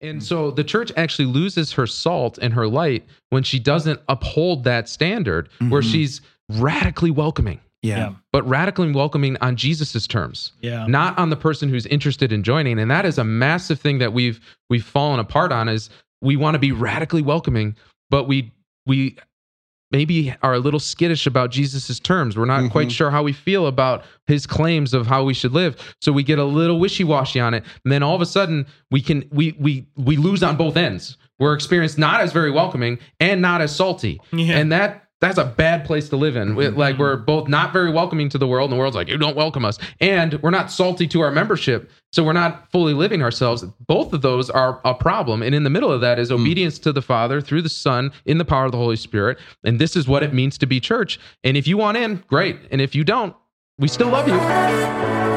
And so the church actually loses her salt and her light when she doesn't uphold that standard where Mhm. she's radically welcoming, Yeah. Yeah. but radically welcoming on Jesus's terms, Yeah. not on the person who's interested in joining. And that is a massive thing that we've we've fallen apart on is we want to be radically welcoming, but we we maybe are a little skittish about Jesus's terms. We're not quite Mhm. sure how we feel about his claims of how we should live. So we get a little wishy-washy on it. And then all of a sudden we can we we we lose on both ends. We're experienced not as very welcoming and not as salty. Yeah. And that that's a bad place to live in. We- Like mm-hmm. we're both not very welcoming to the world, and the world's like, you don't welcome us. And we're not salty to our membership. So we're not fully living ourselves. Both of those are a problem. And in the middle of that is hmm. obedience to the Father through the Son in the power of the Holy Spirit. And this is what it means to be church. And if you want in, great. And if you don't, we still love you.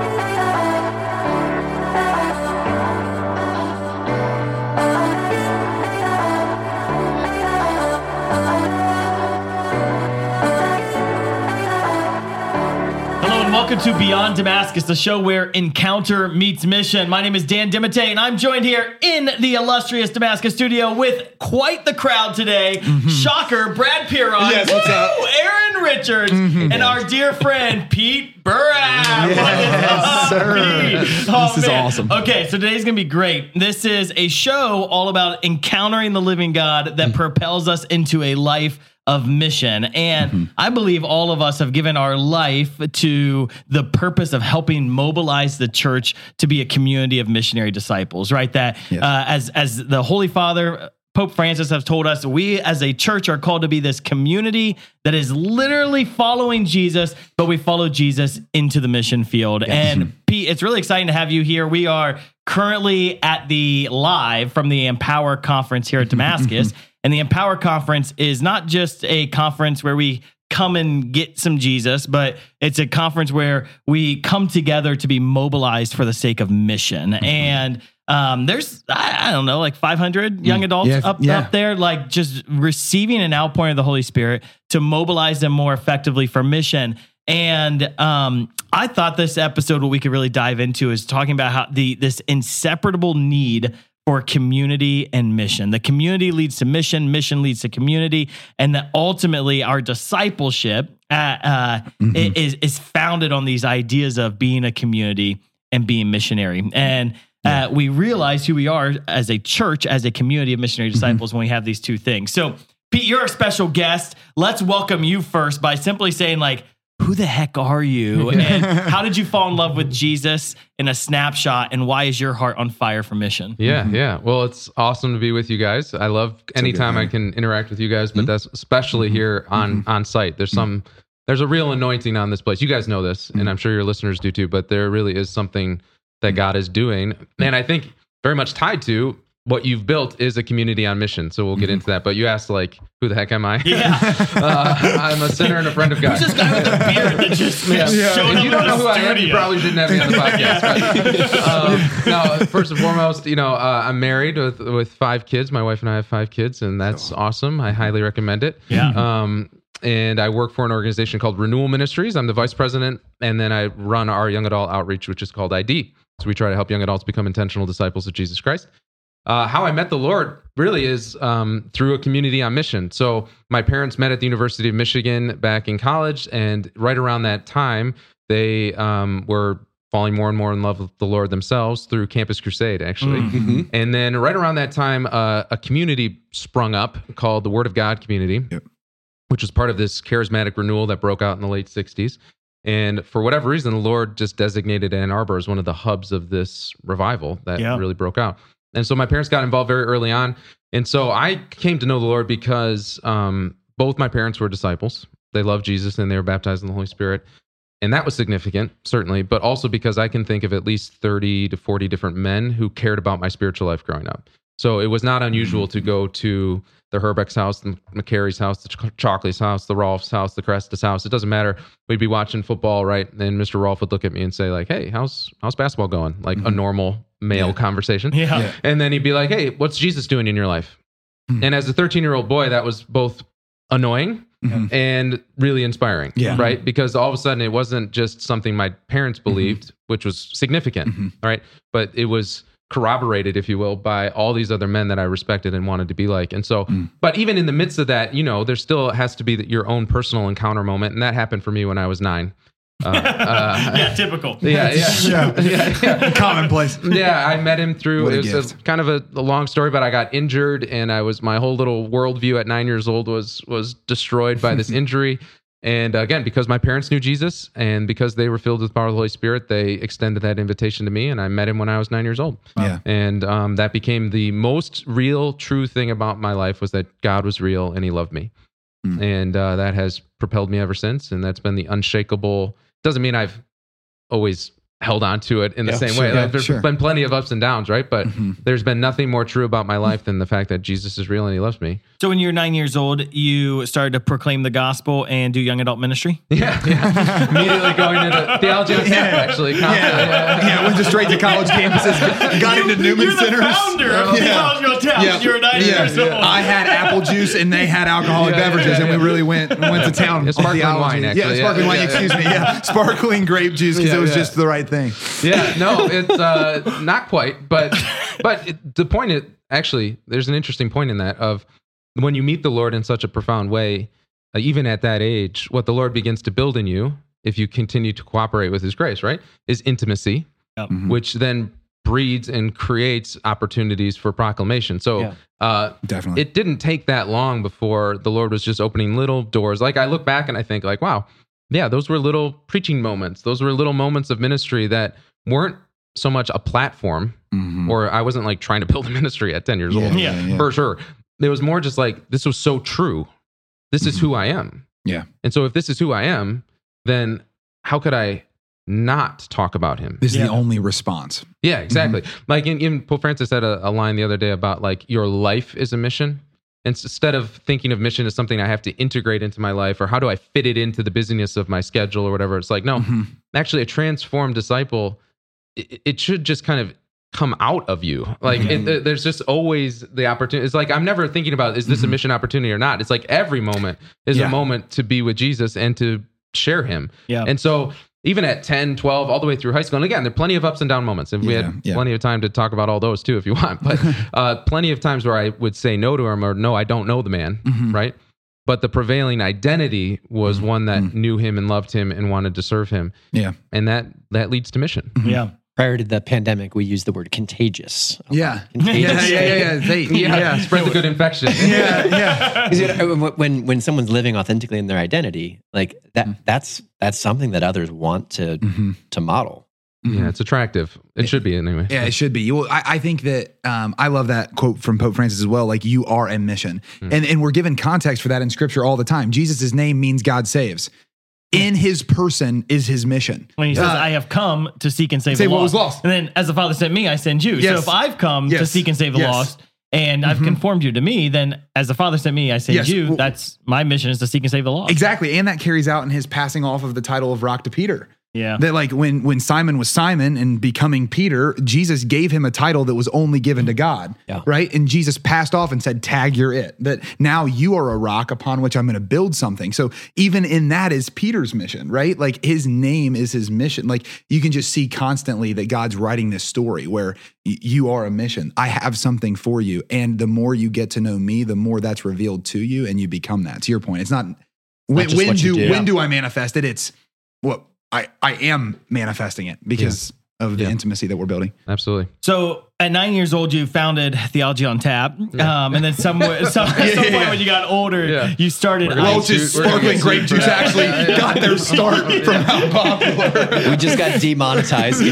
Welcome to Beyond Damascus, the show where encounter meets mission. My name is Dan DeMatte, and I'm joined here in the illustrious Damascus studio with quite the crowd today. Mm-hmm. Shocker, Brad Piron, Yes, what's up? Aaron Richards, mm-hmm. and our dear friend Pete Burak. Yes, sir. Oh, This is awesome. Okay, so today's gonna be great. This is a show all about encountering the living God that mm-hmm. propels us into a life of mission. And mm-hmm. I believe all of us have given our life to the purpose of helping mobilize the church to be a community of missionary disciples, right? That Yes. uh, as as the Holy Father uh, Pope Francis has told us we as a church are called to be this community that is literally following Jesus, but we follow Jesus into the mission field. And mm-hmm. Pete, it's really exciting to have you here. We are currently at the live from the Empower conference here at mm-hmm. Damascus. And the Empower conference is not just a conference where we come and get some Jesus, but it's a conference where we come together to be mobilized for the sake of mission. And um, there's, I, I don't know, like 500 young adults Yeah, up, yeah. up there, like just receiving an outpouring of the Holy Spirit to mobilize them more effectively for mission. And um, I thought this episode, what we could really dive into is talking about how the this inseparable need for community and mission. The community leads to mission, mission leads to community, and that ultimately our discipleship uh, uh, i- is is founded on these ideas of being a community and being missionary. And uh, we realize who we are as a church, as a community of missionary disciples, when we have these two things. So, Pete, you're a special guest. Let's welcome you first by simply saying, like, who the heck are you? And how did you fall in love with Jesus in a snapshot? And why is your heart on fire for mission? Yeah, yeah. Well, it's awesome to be with you guys. I love anytime I can interact with you guys, but that's especially here on on site. There's some there's a real anointing on this place. You guys know this, and I'm sure your listeners do too, but there really is something that God is doing. And I think very much tied to what you've built is a community on mission. So we'll get into that. But you asked like, who the heck am I? Yeah. uh, I'm a sinner and a friend of God. Who's this guy with the beard that just Yeah. showed If up you don't know the who I am, you probably shouldn't have me on the podcast. But, um, no, first and foremost, you know, uh, I'm married with with five kids. My wife and I have five kids, and that's awesome. I highly recommend it. Yeah. Um, and I work for an organization called Renewal Ministries. I'm the vice president, and then I run our young adult outreach, which is called ID. So we try to help young adults become intentional disciples of Jesus Christ. Uh, how I met the Lord really is um, through a community on mission. So my parents met at the University of Michigan back in college, and right around that time, they um, were falling more and more in love with the Lord themselves through Campus Crusade, actually. Mhm. And then right around that time, uh, a community sprung up called the Word of God Community, Yep. which was part of this charismatic renewal that broke out in the late 60s. And for whatever reason, the Lord just designated Ann Arbor as one of the hubs of this revival that Yeah. really broke out. And so my parents got involved very early on. And so I came to know the Lord because um, both my parents were disciples. They loved Jesus and they were baptized in the Holy Spirit. And that was significant, certainly, but also because I can think of at least 30 to 40 different men who cared about my spiritual life growing up. So it was not unusual to go to the Herbeck's house, the McCary's house, the Ch- Chalkley's house, the Rolf's house, the Crestis house. It doesn't matter. We'd be watching football, right? And Mr. Rolf would look at me and say, like, hey, how's how's basketball going? Like a normal male Yeah. conversation. Yeah. Yeah. And then he'd be like, hey, what's Jesus doing in your life? Hmm. And as a 13 year old boy, that was both annoying Mhm. and really inspiring. Yeah. Right. Because all of a sudden it wasn't just something my parents believed, which was significant. Mhm. Right. But it was corroborated, if you will, by all these other men that I respected and wanted to be like. And so, Mm. but even in the midst of that, you know, there still has to be your own personal encounter moment, and that happened for me when I was nine. Uh, uh, yeah, typical. yeah, yeah, yeah, yeah. Commonplace. yeah, I met him through. What a it was a, kind of a, a long story, but I got injured, and I was my whole little worldview at nine years old was was destroyed by this injury. And again, because my parents knew Jesus, and because they were filled with the power of the Holy Spirit, they extended that invitation to me, and I met him when I was nine years old. Yeah. And um, that became the most real, true thing about my life was that God was real and He loved me, Mm. and uh, that has propelled me ever since. And that's been the unshakable. Doesn't mean I've always held on to it in the Yeah, same sure, way. yeah, Like, there's sure. been plenty of ups and downs, right? But Mhm. there's been nothing more true about my life than the fact that Jesus is real and He loves me. So when you were nine years old, you started to proclaim the gospel and do young adult ministry. Yeah, yeah. Immediately going into theology on tap, actually. Yeah. yeah, went to straight to college campuses, got into Newman You're the founder of Yeah. Theology on Tap. Yeah. You were nine Yeah. years old. I had apple juice and they had alcoholic Yeah, yeah, beverages, yeah, and we really went went to town. Yeah, sparkling theology. wine, Yeah, sparkling Yeah, wine. yeah, excuse me. Yeah, sparkling grape juice because it was just the right thing. yeah, no, it's uh, not quite, but but it, the point is actually there's an interesting point in that of when you meet the Lord in such a profound way, uh, even at that age, what the Lord begins to build in you, if you continue to cooperate with His grace, right, is intimacy, Yep. Mhm. which then breeds and creates opportunities for proclamation. So. Yeah. Uh, Definitely. it didn't take that long before the Lord was just opening little doors. Like I look back and I think like, wow, yeah, those were little preaching moments. Those were little moments of ministry that weren't so much a platform Mhm. or I wasn't like trying to build a ministry at 10 years Yeah, old Yeah. yeah. for sure. It was more just like, this was so true. This is Mhm. who I am. Yeah. And so if this is who I am, then how could I not talk about him? This is Yeah. the only response. Yeah, exactly. Mm-hmm. Like in, in Pope Francis had a, a line the other day about like your life is a mission. Instead of thinking of mission as something I have to integrate into my life or how do I fit it into the busyness of my schedule or whatever, it's like, no, Mhm. actually a transformed disciple, it, it should just kind of come out of you. Like it, there's just always the opportunity. It's like I'm never thinking about is this a Mhm. mission opportunity or not. It's like every moment is Yeah. a moment to be with Jesus and to share him. Yeah. And so even at 10, 12, all the way through high school, and again, there are plenty of ups and down moments. And we Yeah, had yeah. plenty of time to talk about all those too, if you want. But uh, plenty of times where I would say no to him or no, I don't know the man, Mhm. right? But the prevailing identity was one that Mhm. knew him and loved him and wanted to serve him. Yeah. And that that leads to mission. yeah. Prior to the pandemic, we used the word contagious. Yeah. Yeah. Contagious. Yeah. Yeah. Yeah. They, yeah. Spread the good infection. Yeah. Yeah. 'Cause, you know, when- when when someone's living authentically in their identity, like that, Mm. that's that's something that others want to Mhm. to model. Yeah, it's attractive. It should be anyway. Yeah, it should be. Well, I, I think that um, I love that quote from Pope Francis as well. Like you are a mission, Hmm. and and we're given context for that in Scripture all the time. Jesus' name means God saves. In His person is His mission. When he says, Uh, I have come to seek and save, save the what lost. was lost. And then, as the Father sent me, I send you. Yes. So if I've come to seek and save the Yes. lost, and I've Mhm. conformed you to me, then as the Father sent me, I send Yes. you. Well- That's my mission is to seek and save the lost. Exactly, and that carries out in His passing off of the title of rock to Peter. Yeah. That like when when Simon was Simon and becoming Peter, Jesus gave him a title that was only given to God. Yeah. Right? And Jesus passed off and said, Tag, you're it. That now you are a rock upon which I'm going to build something. So even in that is Peter's mission, right? Like his name is his mission. Like you can just see constantly that God's writing this story where y- you are a mission. I have something for you. And the more you get to know me, the more that's revealed to you and you become that. To your point, it's not when, just when what do, do. when do I manifest it? It's what I, I am manifesting it because of the Yeah. intimacy that we're building. Absolutely. So at nine years old, you founded Theology on Tap, um, and then somewhere, some, at some Yeah, point yeah. when you got older, Yeah. you started. We're gonna I- get Welch's sued- we're gonna sparkling grape juice that. actually Yeah, yeah. got their start from how popular. We just got demonetized.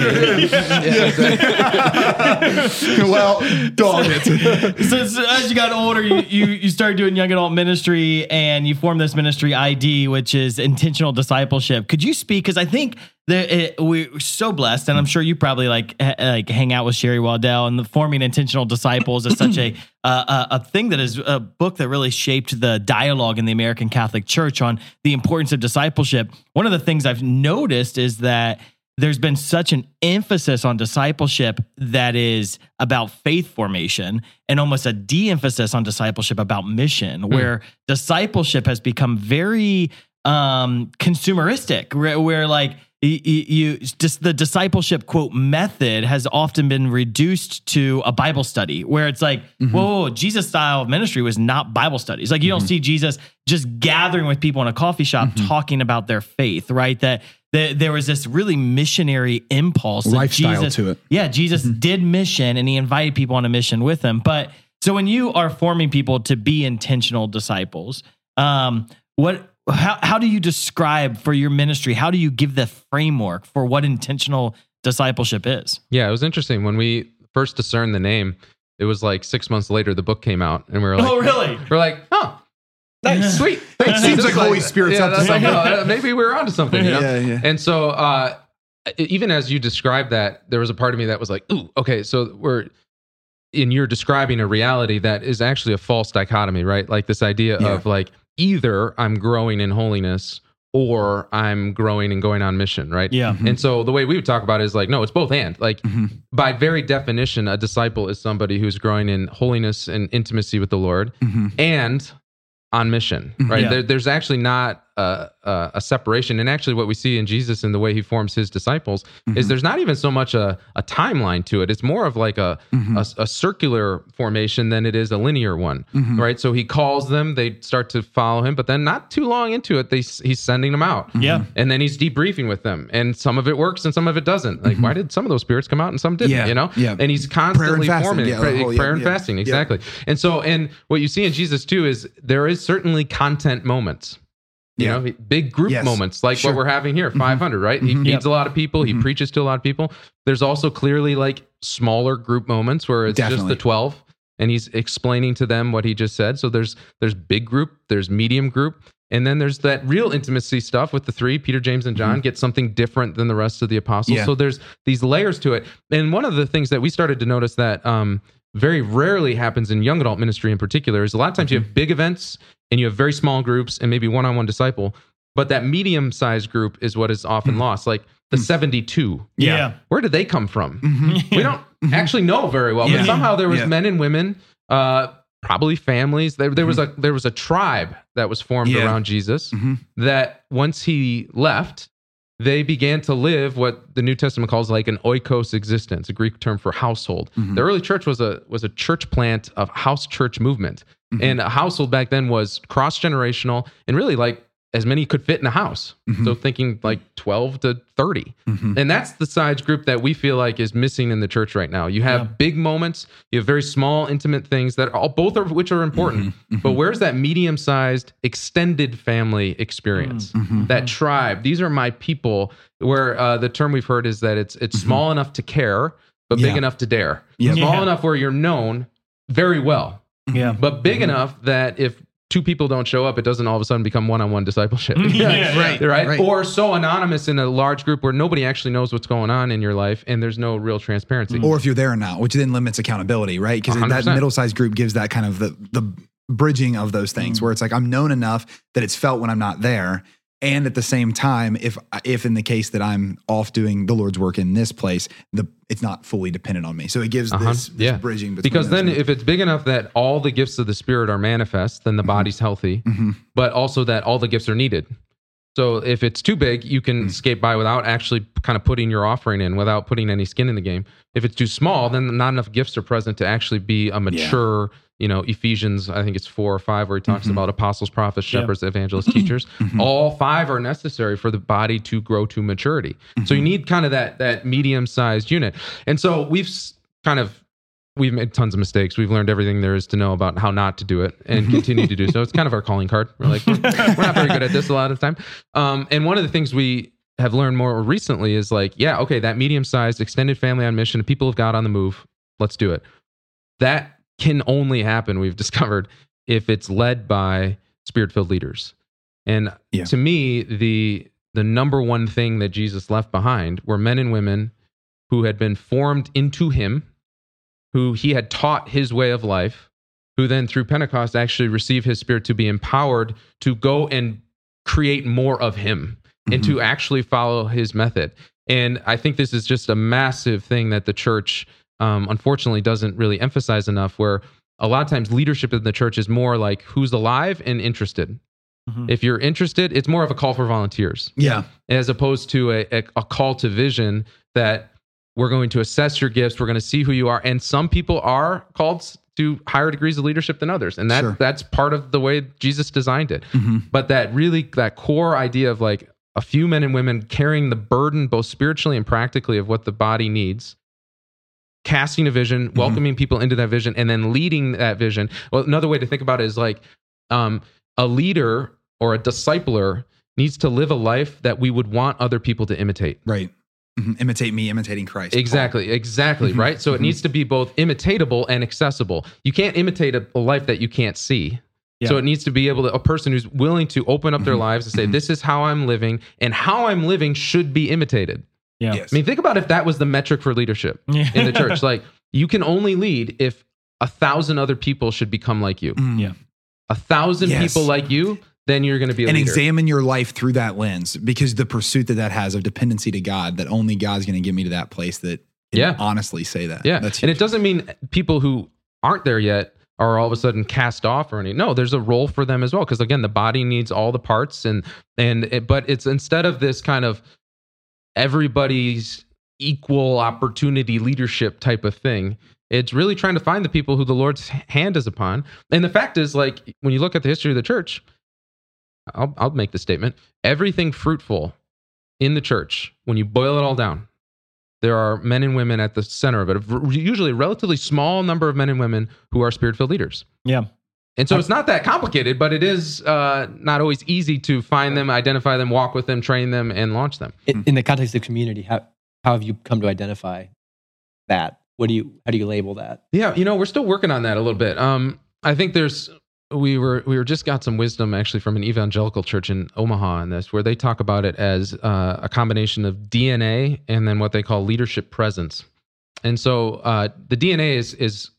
well, dog it. so, so as you got older, you, you you started doing young adult ministry, and you formed this ministry ID, which is intentional discipleship. Could you speak? Because I think that it, we're so blessed, and I'm sure you probably like ha- like hang out with Sherry Weddell, and the forming intentional disciples is such a uh, a, a thing that is a book that really shaped the dialogue in the American Catholic Church on the importance of discipleship. One of the things I've noticed is that there's been such an emphasis on discipleship that is about faith formation and almost a de-emphasis on discipleship about mission where discipleship has become very um consumeristic where, where like you, you just the discipleship quote method has often been reduced to a Bible study where it's like, Mhm. whoa, Jesus style of ministry was not Bible studies. Like you don't Mhm. see Jesus just gathering with people in a coffee shop Mhm. talking about their faith, right? That, that there was this really missionary impulse. lifestyle Jesus, to it. yeah, Jesus Mhm. did mission and he invited people on a mission with him. But so when you are forming people to be intentional disciples, um, what how how do you describe for your ministry? How do you give the framework for what intentional discipleship is? Yeah, it was interesting when we first discerned the name. It was like six months later, the book came out, and we were like, oh, really? we're like, oh, nice, sweet. Thanks. Seems like Holy Spirit's yeah, up to that's like, something. oh, maybe we were onto something. You know? Yeah, yeah. And so, uh, even as you described that, there was a part of me that was like, ooh, okay, so we're in you're describing a reality that is actually a false dichotomy, right? Like this idea Yeah. of like either I'm growing in holiness or I'm growing and going on mission, right? Yeah. Mhm. And so the way we would talk about it is like, no, it's both and. Like Mhm. by very definition, a disciple is somebody who's growing in holiness and intimacy with the Lord Mhm. and on mission, Mhm. right? Yeah. There, there's actually not a, a, a separation. And actually, what we see in Jesus and the way he forms his disciples is Mhm. there's not even so much a, a timeline to it. It's more of like a, Mhm. a, a circular formation than it is a linear one, Mhm. right? So he calls them, they start to follow him, but then not too long into it, they, he's sending them out. Yeah. And then he's debriefing with them, and some of it works and some of it doesn't. Like, why did some of those spirits come out and some didn't? Mm-hmm. Yeah, You know, yeah. And he's constantly fasting, forming yeah, prayer, whole- prayer yeah, and yeah. fasting, exactly. And so, and what you see in Jesus too is there is certainly content moments. You Yeah. know, big group Yes. moments like Sure. what we're having here, 500, right? He Mhm. feeds a lot of people, he Mhm. preaches to a lot of people. There's also clearly like smaller group moments where it's just the 12 and he's explaining to them what he just said. So there's there's big group, there's medium group, and then there's that real intimacy stuff with the three, Peter, James, and John, get something different than the rest of the apostles. Mm-hmm. Yeah. So there's these layers to it. And one of the things that we started to notice that um, very rarely happens in young adult ministry in particular is a lot of times you Mm-hmm. have big events and you have very small groups and maybe one-on-one disciple, but that medium-sized group is what is often Mm-hmm. lost. Like the 72. Yeah. Where did they come from? Mhm. We don't actually know very well, Yeah. but somehow there was Yeah. men and women, uh, probably families. There, there was a there was a tribe that was formed Yeah. around Jesus. Mhm. That once he left, they began to live what the New Testament calls like an oikos existence, a Greek term for household. Mhm. The early church was a was a church plant of house church movement, Mhm. and a household back then was cross generational and really like as many could fit in a house. Mhm. So thinking like twelve to thirty. Mhm. And that's the size group that we feel like is missing in the church right now. You have Yeah. big moments, you have very small, intimate things that are all both of which are important. Mhm. But where's that medium-sized extended family experience? Mhm. That tribe. These are my people. Where uh, the term we've heard is that it's it's small enough to care, but big enough to dare. Yeah. Small Yeah. enough where you're known very well, Yeah. but big enough that if two people don't show up, it doesn't all of a sudden become one-on-one discipleship. Mm-hmm. Yeah, yeah. Right. right? Right. Or so anonymous in a large group where nobody actually knows what's going on in your life and there's no real transparency. Mm-hmm. or if you're there or not, which then limits accountability, right? Because that middle sized group gives that kind of the the bridging of those things, mm-hmm. where it's like I'm known enough that it's felt when I'm not there, and at the same time, if if in the case that I'm off doing the Lord's work in this place, the it's not fully dependent on me. So it gives Uh-huh. this, this Yeah. bridging between because then if it's big enough that all the gifts of the spirit are manifest, then the body's healthy, Mhm. but also that all the gifts are needed. So if it's too big, you can Mm. skate by without actually kind of putting your offering in, without putting any skin in the game. If it's too small, then not enough gifts are present to actually be a mature, you know, Ephesians, I think it's four or five, where he talks Mhm. about apostles, prophets, shepherds, evangelists, teachers. Mhm. All five are necessary for the body to grow to maturity. So you need kind of that that medium sized unit. And so we've kind of we've made tons of mistakes. We've learned everything there is to know about how not to do it and continue to do so. It's kind of our calling card. We're like, we're, we're not very good at this a lot of the time. Um, and one of the things we have learned more recently is like, yeah, okay, that medium sized extended family on mission, people of God on the move, let's do it. That can only happen, we've discovered, if it's led by spirit filled leaders. And Yeah. to me, the the number one thing that Jesus left behind were men and women who had been formed into him, who he had taught his way of life, who then through Pentecost actually received his spirit to be empowered to go and create more of him and to mm-hmm. actually follow his method. And I think this is just a massive thing that the church, um, unfortunately, doesn't really emphasize enough. Where a lot of times leadership in the church is more like who's alive and interested. Mhm. If you're interested, it's more of a call for volunteers Yeah. as opposed to a, a, a call to vision that we're going to assess your gifts, we're going to see who you are. And some people are called to higher degrees of leadership than others. And that Sure. that's part of the way Jesus designed it. Mhm. But that really that core idea of like a few men and women carrying the burden both spiritually and practically of what the body needs casting a vision welcoming people into that vision and then leading that vision well another way to think about it is like um, a leader or a discipler needs to live a life that we would want other people to imitate Right. Mhm. Imitate me, imitating Christ. exactly exactly Mhm. right so it Mhm. needs to be both imitatable and accessible you can't imitate a, a life that you can't see Yeah. so it needs to be able to a person who's willing to open up their Mhm. lives and say this is how i'm living and how i'm living should be imitated Yeah. Yes. i mean think about if that was the metric for leadership Yeah. in the church like you can only lead if a thousand other people should become like you Mm. Yeah. a thousand Yes. people like you then you're going to be a and leader examine your life through that lens because the pursuit that that has of dependency to God, that only God's going to get me to that place that Yeah. honestly say that. Yeah, That's and it doesn't mean people who aren't there yet are all of a sudden cast off or any. No, there's a role for them as well because again, the body needs all the parts, and and it, but it's instead of this kind of everybody's equal opportunity leadership type of thing. It's really trying to find the people who the Lord's hand is upon. And the fact is, like when you look at the history of the church, I'll I'll make the statement: everything fruitful in the church, when you boil it all down, there are men and women at the center of it. Usually, a relatively small number of men and women who are spirit-filled leaders. Yeah. And so it's not that complicated, but it is uh, not always easy to find them, identify them, walk with them, train them, and launch them. In, in the context of community, how how have you come to identify that? What do you how do you label that? Yeah, you know, we're still working on that a little bit. Um, I think there's we were we were just got some wisdom actually from an evangelical church in Omaha on this, where they talk about it as uh, a combination of DNA and then what they call leadership presence. And so uh, the DNA is is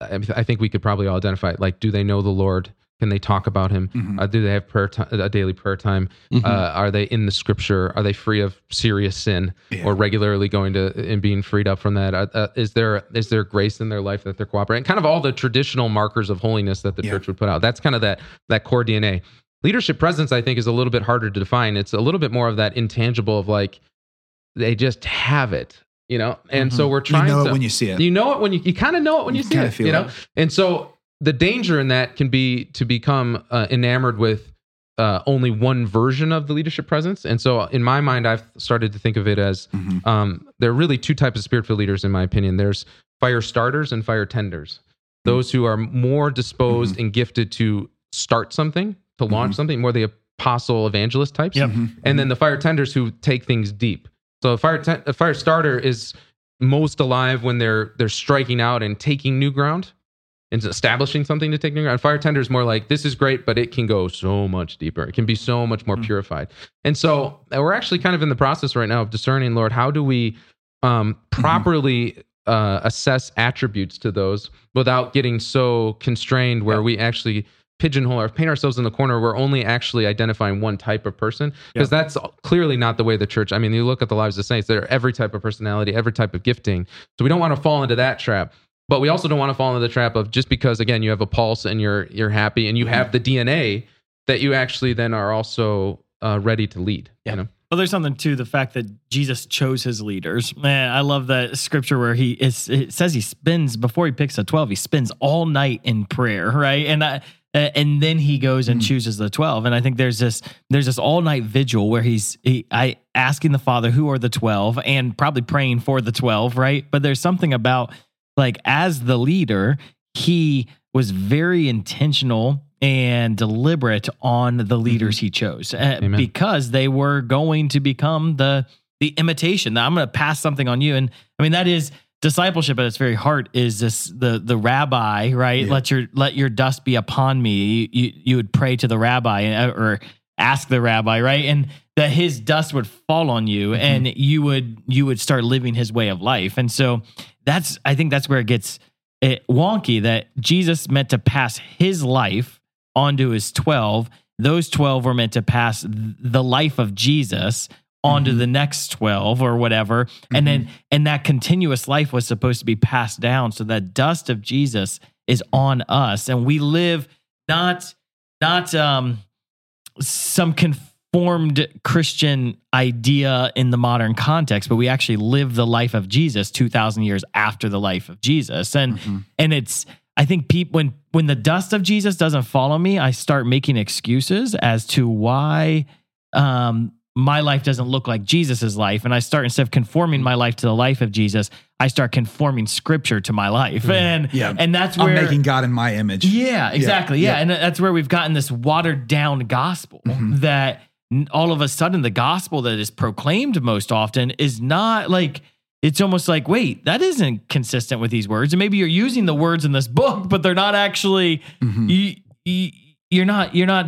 I think we could probably all identify. Like, do they know the Lord? Can they talk about Him? Mhm. Uh, do they have prayer time, a daily prayer time? Mhm. Uh, are they in the Scripture? Are they free of serious sin? Yeah. or regularly going to and being freed up from that? Uh, uh, is there is there grace in their life that they're cooperating? Kind of all the traditional markers of holiness that the Yeah. church would put out. That's kind of that that core DNA. Leadership presence, I think, is a little bit harder to define. It's a little bit more of that intangible of like they just have it, you know. And so we're Mm-hmm. you trying know to it when you see it. you know it when you you kind of know it when you, You see it, you know. it. And so the danger in that can be to become uh, enamored with uh, only one version of the leadership presence. And so in my mind, I've started to think of it as Mhm. um, there are really two types of spiritual leaders, in my opinion. There's fire starters and fire tenders. Those who are more disposed and gifted to start something, to launch Mhm. something, more the apostle evangelist types Yep. And then the fire tenders who take things deep. So a fire a fire starter is most alive when they're they're striking out and taking new ground and establishing something to take new ground. Fire tender is more like this is great, but it can go so much deeper. It can be so much more Mm. purified. And so uh, we're actually kind of in the process right now of discerning, Lord, how do we um, properly uh, assess attributes to those without getting so constrained where Yeah. we actually pigeonhole or paint ourselves in the corner we're only actually identifying one type of person because that's clearly not the way the church i mean you look at the lives of saints they're every type of personality every type of gifting so we don't want to fall into that trap but we also don't want to fall into the trap of just because again you have a pulse and you're you're happy and you have the dna that you actually then are also uh, ready to lead Yeah. you know Well, there's something to the fact that Jesus chose his leaders. Man, I love that scripture where he is, it says he spends before he picks a twelve, he spends all night in prayer, right? And I, and then he goes and Mm. chooses the twelve. And I think there's this there's this all night vigil where he's he, I asking the Father who are the twelve and probably praying for the twelve, right? But there's something about like as the leader, he was very intentional and deliberate on the leaders he chose uh, because they were going to become the the imitation that I'm going to pass something on you and I mean that is discipleship at its very heart is this the the rabbi right? Yeah. let your let your dust be upon me. You, you you would pray to the rabbi uh, or ask the rabbi right? And that his dust would fall on you Mm-hmm. and you would you would start living his way of life. And so that's i think that's where it gets eh, wonky that jesus meant to pass his life onto his 12 those 12 were meant to pass the life of jesus onto Mhm. the next 12 or whatever and then and that continuous life was supposed to be passed down so that dust of jesus is on us and we live not not um some conformed Christian idea in the modern context, but we actually live the life of Jesus 2000 years after the life of Jesus. And Mhm. and it's I think people when when the dust of Jesus doesn't follow me, I start making excuses as to why um my life doesn't look like Jesus's life and I start instead of conforming my life to the life of Jesus, I start conforming scripture to my life. And Yeah. and that's where I'm making God in my image. yeah, exactly. Yeah. yeah. And that's where we've gotten this watered down gospel Mhm. that all of a sudden the gospel that is proclaimed most often is not like, it's almost like, wait, that isn't consistent with these words. And maybe you're using the words in this book, but they're not actually, Mhm. you, you, you're not, you're not,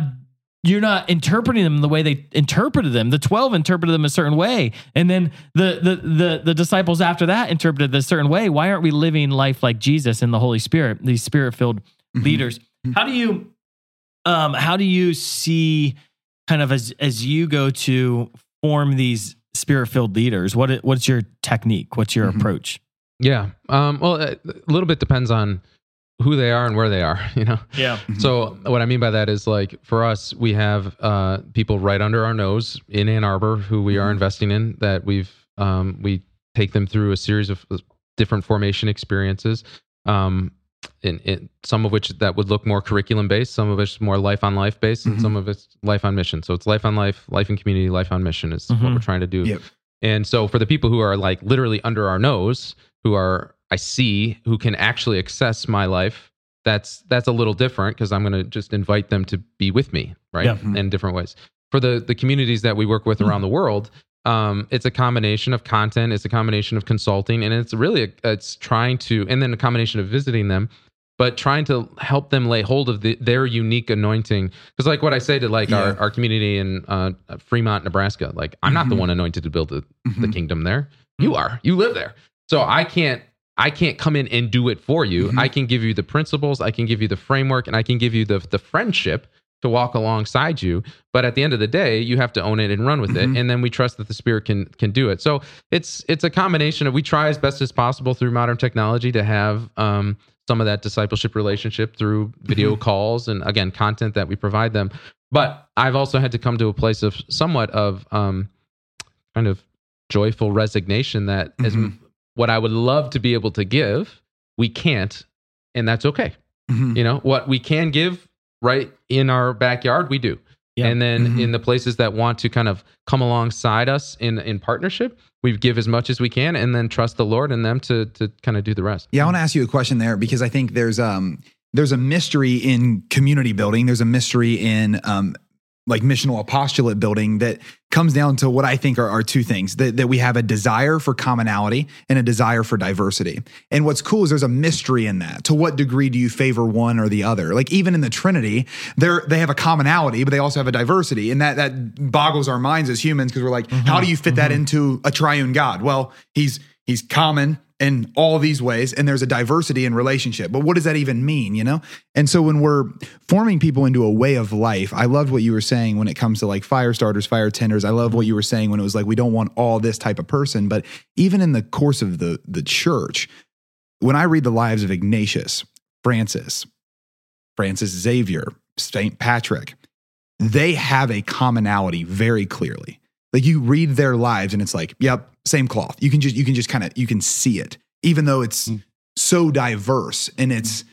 you're not interpreting them the way they interpreted them. The 12 interpreted them a certain way. And then the, the, the, the disciples after that interpreted this certain way. Why aren't we living life like Jesus in the Holy Spirit, these spirit filled Mhm. leaders. How do you um how do you see kind of as as you go to form these spirit-filled leaders? What i- what's your technique? What's your Mhm. approach? Yeah. Um, well, a a little bit depends on who they are and where they are. You know. Yeah. So what I mean by that is like for us, we have uh, people right under our nose in Ann Arbor who we are investing in. That we've um, we take them through a series of uh, different formation experiences. Um, in, in some of which that would look more curriculum based, some of it's more life on life based, and Mhm. some of it's life on mission. So it's life on life, life in community, life on mission is what Mhm. we're trying to do. Yep. And so for the people who are like literally under our nose, who are I see, who can actually access my life, that's that's a little different because I'm going to just invite them to be with me, right? Yeah. In different ways. For the the communities that we work with around the world, um, it's a combination of content, it's a combination of consulting, and it's really a, it's trying to, and then a combination of visiting them, but trying to help them lay hold of the, their unique anointing. Because like what I say to like Yeah. our our community in uh, Fremont, Nebraska, like I'm not the Mhm. one anointed to build the, the Mhm. kingdom there. You are. You live there. So I can't I can't come in and do it for you. Mhm. I can give you the principles, I can give you the framework, and I can give you the the friendship to walk alongside you. But at the end of the day, you have to own it and run with Mhm. it. And then we trust that the spirit can can do it. So it's it's a combination of we try as best as possible through modern technology to have um, some of that discipleship relationship through video calls and again content that we provide them. But I've also had to come to a place of somewhat of um, kind of joyful resignation that as Mhm. What I would love to be able to give, we can't, and that's okay. Mhm. You know, what we can give right in our backyard, we do. Yeah. And then Mhm. in the places that want to kind of come alongside us in in partnership, we give as much as we can and then trust the Lord and them to to kind of do the rest. Yeah, I want to ask you a question there because I think there's um there's a mystery in community building. There's a mystery in um like missional apostolate building that comes down to what I think are, are two things that, that we have a desire for commonality and a desire for diversity. And what's cool is there's a mystery in that. To what degree do you favor one or the other? Like even in the Trinity, they're they have a commonality, but they also have a diversity. And that that boggles our minds as humans because we're like, mm-hmm. how do you fit that mm-hmm. into a triune God? Well, he's he's common in all these ways and there's a diversity in relationship. But what does that even mean you know? And so when we're forming people into a way of life i loved what you were saying when it comes to like fire starters fire tenders. I love what you were saying when it was like we don't want all this type of person. But even in the course of the the church when i read the lives of ignatius francis francis xavier saint patrick they have a commonality very clearly. Like you read their lives and it's like yep same cloth. You can just you can just kind of you can see it even though it's Mm. so diverse and it's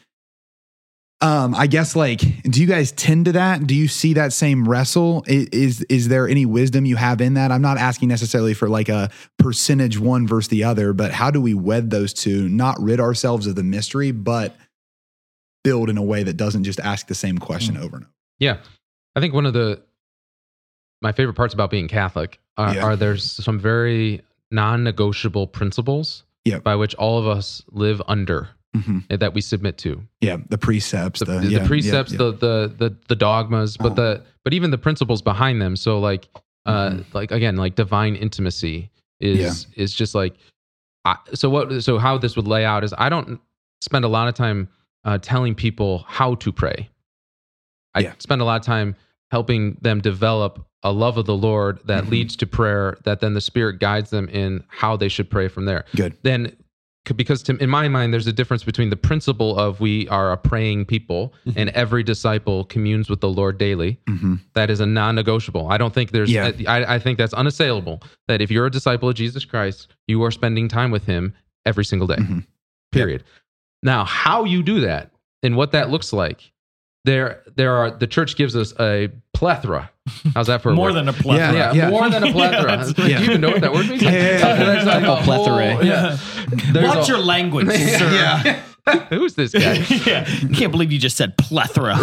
um i guess like do you guys tend to that? Do you see that same wrestle? Is is there any wisdom you have in that? I'm not asking necessarily for like a percentage one versus the other but how do we wed those two not rid ourselves of the mystery but build in a way that doesn't just ask the same question over and over? Yeah. I think one of the my favorite parts about being Catholic are, Yeah. are there's some very non-negotiable principles Yep. by which all of us live under Mhm. eh, that we submit to. yeah the precepts The, the, the, yeah, yeah, precepts, yeah. The, the the the dogmas, but Uh-huh. the but even the principles behind them. So like uh Mhm. like again like divine intimacy is is just like I, so what so how this would lay out is I don't spend a lot of time uh, telling people how to pray. I Yeah. spend a lot of time helping them develop a love of the Lord that Mhm. leads to prayer that then the Spirit guides them in how they should pray from there. Good. Then because to, in my mind, there's a difference between the principle of we are a praying people Mm-hmm. and every disciple communes with the Lord daily. Mhm. That is a non-negotiable. I don't think there's. Yeah. I, I think that's unassailable. That if you're a disciple of Jesus Christ, you are spending time with Him every single day. Mhm. Period. Now, how you do that and what that looks like, there, there are. The church gives us a plethora. How's that for More word? than a plethora. yeah, Yeah. more than a plethora. Yeah, Do you even know what that word means? Yeah, yeah, yeah. That's like A plethora. whole- yeah. There's Watch a- your language, sir. Yeah. Who's this guy? yeah. Can't believe you just said plethora.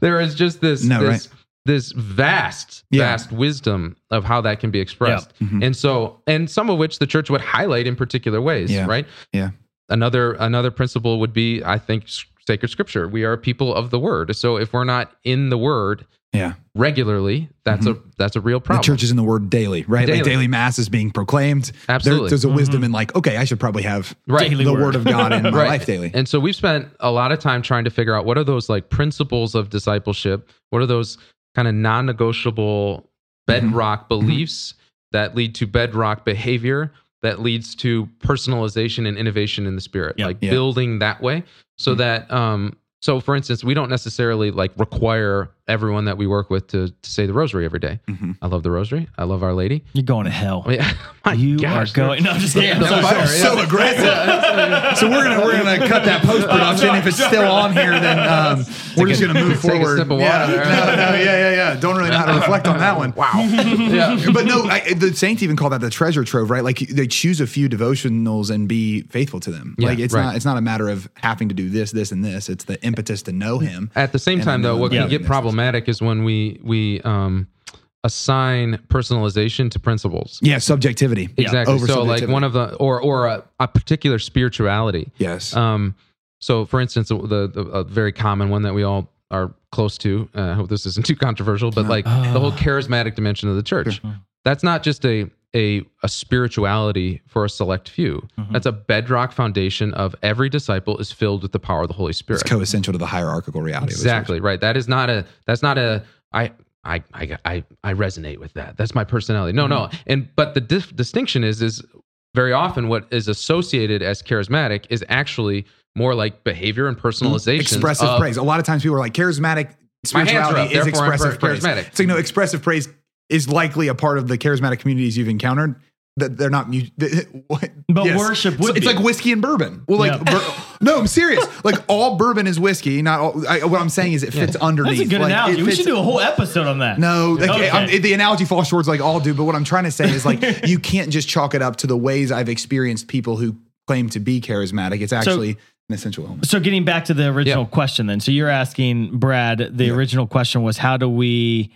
there is just this No, this, this vast Yeah. vast wisdom of how that can be expressed Mhm. and so and some of which the church would highlight in particular ways Yeah. right Yeah. another another principle would be i think s- sacred scripture we are people of the word so if we're not in the word Yeah. regularly that's mm-hmm. a that's a real problem. The problem church is in the word daily, right? Daily. Like daily mass is being proclaimed. There- Absolutely. there's a mm-hmm. wisdom in like, okay, I should probably have right Daily the word. word of God in my Right. life daily. And so we've spent a lot of time trying to figure out what are those like principles of discipleship? What are those kind of non negotiable mm-hmm. bedrock beliefs that lead to bedrock behavior that leads to personalization and innovation in the spirit? Yep. Like Yeah. building that way so that, um, so for instance, we don't necessarily like require everyone that we work with to, to say the rosary every day. Mhm. I love the rosary. I love Our Lady. You're going to hell. Oh, yeah. You gosh, are going. No, I'm just kidding. I'm so fire, sorry. yeah. so aggressive. so we're gonna we're gonna cut that post production. If it's still on here, then um, we're just gonna move Take a forward. sip of yeah, water there. no, no, yeah, yeah, yeah. Don't really know how to reflect on that one. Wow. yeah. But no, I, the saints even call that the treasure trove, right? Like they choose a few devotionals and be faithful to them. Yeah, like it's right. not it's not a matter of having to do this, this, and this. It's the impetus to know Him. At the same time, though, what can get willingness. Problematic is when we we um, assign personalization to principles. Yeah, subjectivity. Exactly. Over so, like one of the or or a, a particular spirituality. Yes. Um, so, for instance, the, the a very common one that we all are close to. Uh, I hope this isn't too controversial, but like the whole charismatic dimension of the church. That's not just a a a spirituality for a select few. Mm-hmm. That's a bedrock foundation of every disciple is filled with the power of the Holy Spirit. it's co-essential to the hierarchical reality. of the church. Exactly right. That is not a. That's not a. I. I, I, I, I resonate with that. That's my personality. No, no. Mm-hmm. And but the dif- distinction is is very often what is associated as charismatic is actually more like behavior and mm-hmm. personalization. expressive of- praise. A lot of times people are like charismatic My hands are spirituality up, is expressive praise. charismatic. It's like no expressive praise is likely a part of the charismatic communities you've encountered. That they're not mu- what- But worship would it's be. like whiskey and bourbon. Well, like Yeah. bur- no, I'm serious. Like all bourbon is whiskey. Not all. I, what I'm saying is it fits underneath. That's a good Like, analogy. We should do a whole episode on that. no, like, Okay. The analogy falls towards like all do, but what I'm trying to say is like you can't just chalk it up to the ways I've experienced people who claim to be charismatic. It's actually an essential element. So getting back to the original Yeah. question, then. So you're asking Brad. The Yeah. original question was, how do we,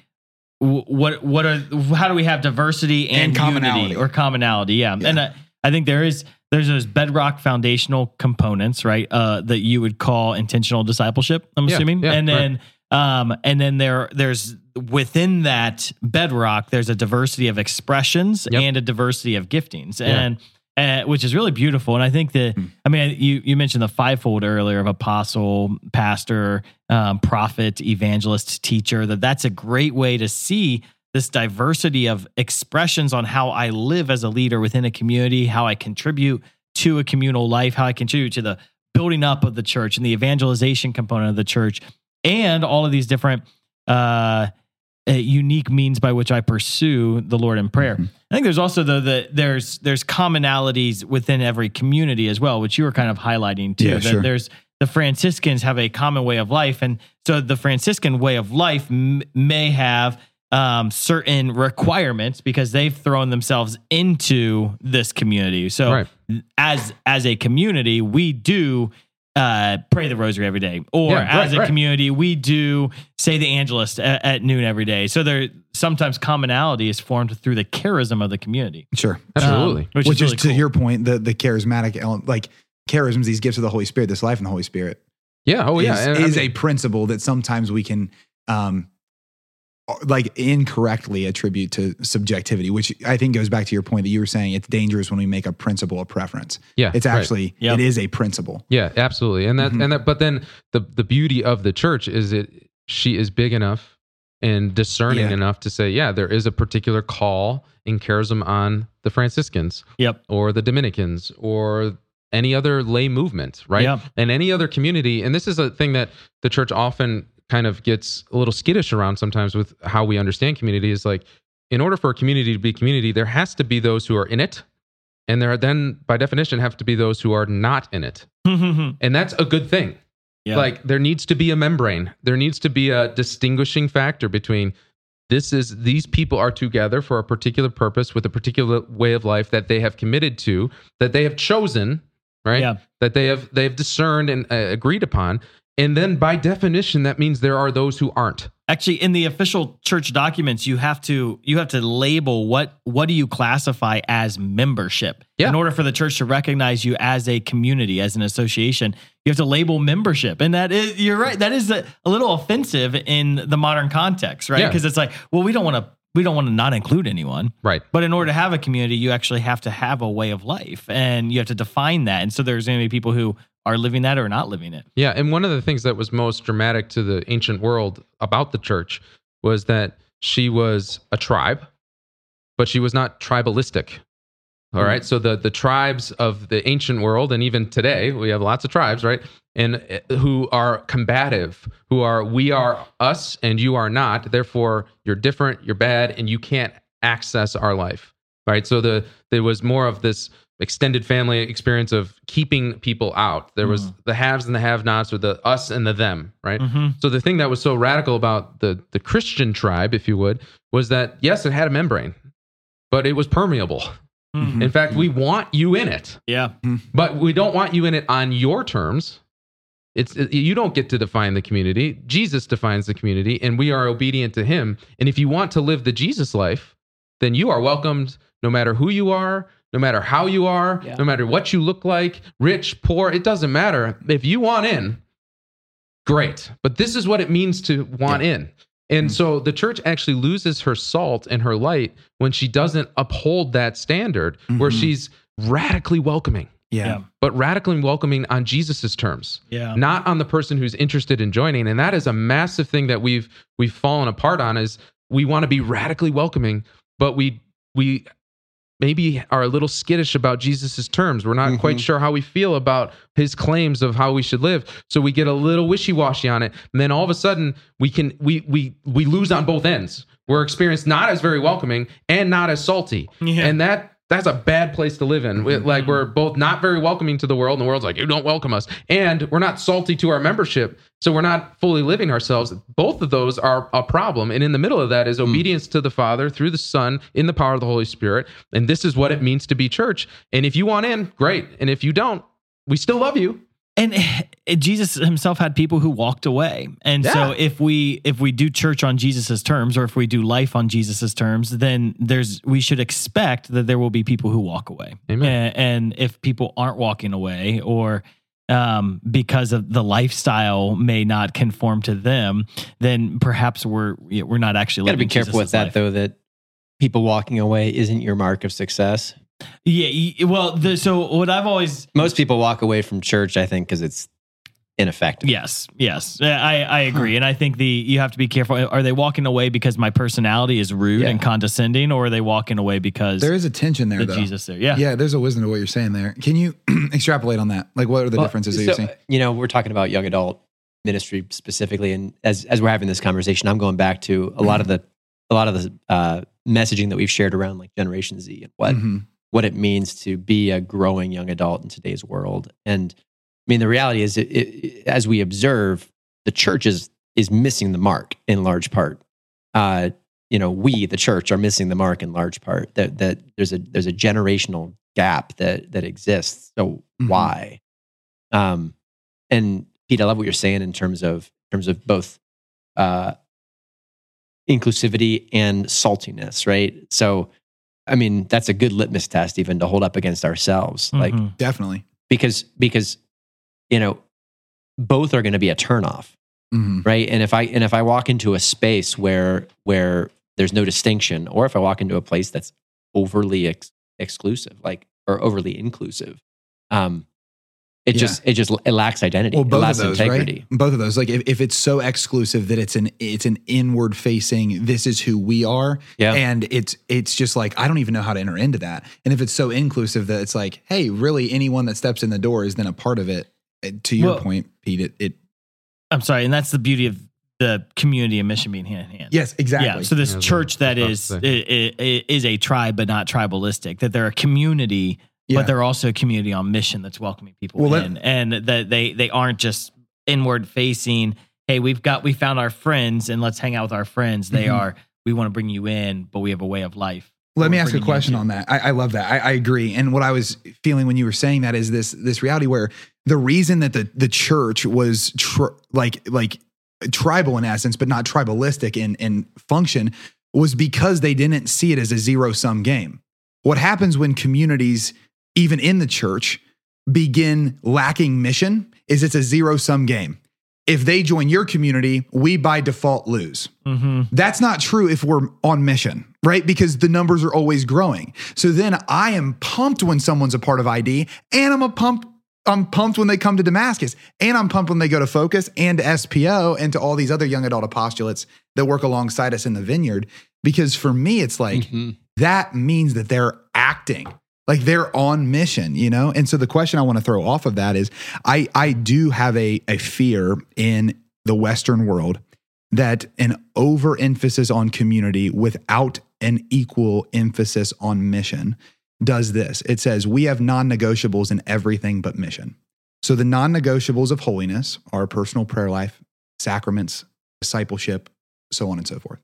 what, what are, how do we have diversity and, And commonality. or commonality? Yeah, and uh, I think there is there's those bedrock foundational components, right? Uh, that you would call intentional discipleship. I'm Yeah, assuming, yeah, and then. Um, and then there, there's within that bedrock, there's a diversity of expressions Yep. and a diversity of giftings, Yeah. and uh, which is really beautiful. And I think that, I mean, you you mentioned the fivefold earlier of apostle, pastor, um, prophet, evangelist, teacher. That that's a great way to see this diversity of expressions on how I live as a leader within a community, how I contribute to a communal life, how I contribute to the building up of the church and the evangelization component of the church, and all of these different uh, uh, unique means by which I pursue the Lord in prayer. I think there's also though the there's there's commonalities within every community as well, which you were kind of highlighting too. Yeah, that sure. There's the Franciscans have a common way of life, and so the Franciscan way of life m- may have um, certain requirements because they've thrown themselves into this community. So Right. as as a community, we do uh, pray the rosary every day, or Yeah, right, as a right. community, we do say the Angelus at, at noon every day. So there sometimes commonality is formed through the charism of the community, Sure. Absolutely. Um, which, which, is, is, really to your point, the the charismatic element, like charisms, these gifts of the Holy Spirit, this life in the Holy Spirit, yeah. Oh yeah. is, And I is mean- a principle that sometimes we can, um, like incorrectly attribute to subjectivity, which I think goes back to your point that you were saying it's dangerous when we make a principle a preference. yeah. It's right. actually Yep. it is a principle. Yeah, absolutely. And that Mhm. and that but then the the beauty of the church is it she is big enough and discerning Yeah. enough to say, yeah, there is a particular call in charism on the Franciscans Yep. or the Dominicans or any other lay movement, right? Yeah. And any other community. And this is a thing that the church often kind of gets a little skittish around sometimes with how we understand community is like, in order for a community to be community, there has to be those who are in it. And there are then, by definition, have to be those who are not in it. And that's a good thing. Yeah. Like there needs to be a membrane. There needs to be a distinguishing factor between this is these people are together for a particular purpose with a particular way of life that they have committed to, that they have chosen, right? Yeah. That they have they have discerned and uh, agreed upon. And then by definition that means there are those who aren't. Actually, in the official church documents, you have to you have to label what what do you classify as membership. Yeah. In order for the church to recognize you as a community, as an association, you have to label membership, and that is you're right. That is a, a little offensive in the modern context, right? Yeah. Because it's like, well, we don't want to we don't want to not include anyone. Right. But in order to have a community, you actually have to have a way of life, and you have to define that. And so there's going to be people who are living that or not living it. Yeah, and one of the things that was most dramatic to the ancient world about the church was that she was a tribe, but she was not tribalistic. All right, so the the tribes of the ancient world, and even today, we have lots of tribes, right? And uh, who are combative, who are we are us and you are not. Therefore, you're different, you're bad, and you can't access our life, right? So the there was more of this extended family experience of keeping people out. There was the haves and the have-nots, or the us and the them, right? Mm-hmm. So the thing that was so radical about the the Christian tribe, if you would, was that yes, it had a membrane, but it was permeable. Mm-hmm. In fact, we want you in it, Yeah. but we don't want you in it on your terms. It's it- you don't get to define the community. Jesus defines the community, and we are obedient to Him. And if you want to live the Jesus life, then you are welcomed, no matter who you are, no matter how you are, Yeah. no matter what you look like, rich, poor. It doesn't matter. If you want in, great. But this is what it means to want in. And so the church actually loses her salt and her light when she doesn't uphold that standard, where Mhm. she's radically welcoming, Yeah. Yeah. but radically welcoming on Jesus's terms, Yeah. not on the person who's interested in joining. And that is a massive thing that we've we've fallen apart on. Is we want to be radically welcoming, but we we maybe are a little skittish about Jesus's terms. We're not quite Mhm. sure how we feel about his claims of how we should live. So we get a little wishy-washy on it. And then all of a sudden we can we we we lose on both ends. We're experienced not as very welcoming and not as salty. Yeah. And that that's a bad place to live in. We- Like mm-hmm. we're both not very welcoming to the world, and the world's like, you don't welcome us. And we're not salty to our membership. So we're not fully living ourselves. Both of those are a problem. And in the middle of that is hmm. obedience to the Father through the Son in the power of the Holy Spirit. And this is what it means to be church. And if you want in, great. And if you don't, we still love you. And Jesus himself had people who walked away. And so if we if we do church on Jesus's terms or if we do life on Jesus's terms, then there's we should expect that there will be people who walk away. Amen. And, and if people aren't walking away or um, because of the lifestyle may not conform to them, then perhaps we're we're not actually got to be careful with that, life. though. That people walking away isn't your mark of success. Yeah. Well, the, so what I've always Most people walk away from church, I think, because it's ineffective. Yes, yes, I I agree, and I think the you have to be careful. Are they walking away because my personality is rude Yeah. and condescending, or are they walking away because There is a tension there, the though. Jesus there? Yeah, Yeah, there's a wisdom to what you're saying there. Can you extrapolate on that? Like, what are the Well, differences that so, you're seeing? You know, we're talking about young adult ministry specifically, and as as we're having this conversation, I'm going back to a lot of the a lot of the uh, messaging that we've shared around like Generation Z and what Mhm. What it means to be a growing young adult in today's world. And I mean, the reality is, it, it, as we observe, the church is is missing the mark in large part. Uh, you know, we, the church, are missing the mark in large part. That that there's a there's a generational gap that that exists. So Mhm. why? Um, and Pete, I love what you're saying in terms of in terms of both uh, inclusivity and saltiness, right? So, I mean, that's a good litmus test even to hold up against ourselves, like Mhm. Definitely. because because you know both are going to be a turnoff, hmm right? And if I and if I walk into a space where where there's no distinction, or if I walk into a place that's overly ex- exclusive, like or overly inclusive, um, It Yeah. just it just it lacks identity. well, it both of those, integrity. right? Both of those. Like if, if it's so exclusive that it's an it's an inward facing, this is who we are, Yeah. and it's it's just like I don't even know how to enter into that. And if it's so inclusive that it's like, hey, really, anyone that steps in the door is then a part of it. Uh, To your Well- point, Pete, it, it I'm sorry, and that's the beauty of the community and mission being hand in hand. yes, exactly. Yeah. So this Yeah, church that's is what I was i- i- is a tribe, but not tribalistic. That they're a community, Yeah. but they're also a community on mission that's welcoming people Well, in, and that they they aren't just inward facing. Hey, we've got we found our friends, and let's hang out with our friends. They Mhm. are we want to bring you in, but we have a way of life. Let me ask a question on that. I, I love that. I, I agree. And what I was feeling when you were saying that is this this reality where the reason that the the church was tr- like like tribal in essence, but not tribalistic in in function, was because they didn't see it as a zero sum game. What happens when communities, even in the church, begin lacking mission is it's a zero sum game. If they join your community, we by default lose. Mm-hmm. That's not true if we're on mission, right? Because the numbers are always growing. So then I am pumped when someone's a part of ID, and I'm a pump. I'm pumped when they come to Damascus, and I'm pumped when they go to Focus and to SPO and to all these other young adult apostolates that work alongside us in the vineyard. Because for me, it's like Mhm. that means that they're acting like they're on mission you know? And so the question i want to throw off of that is i i do have a a fear in the western world that an overemphasis on community without an equal emphasis on mission does this. It says we have non-negotiables in everything but mission. So the non-negotiables of holiness are personal prayer life sacraments discipleship so on and so forth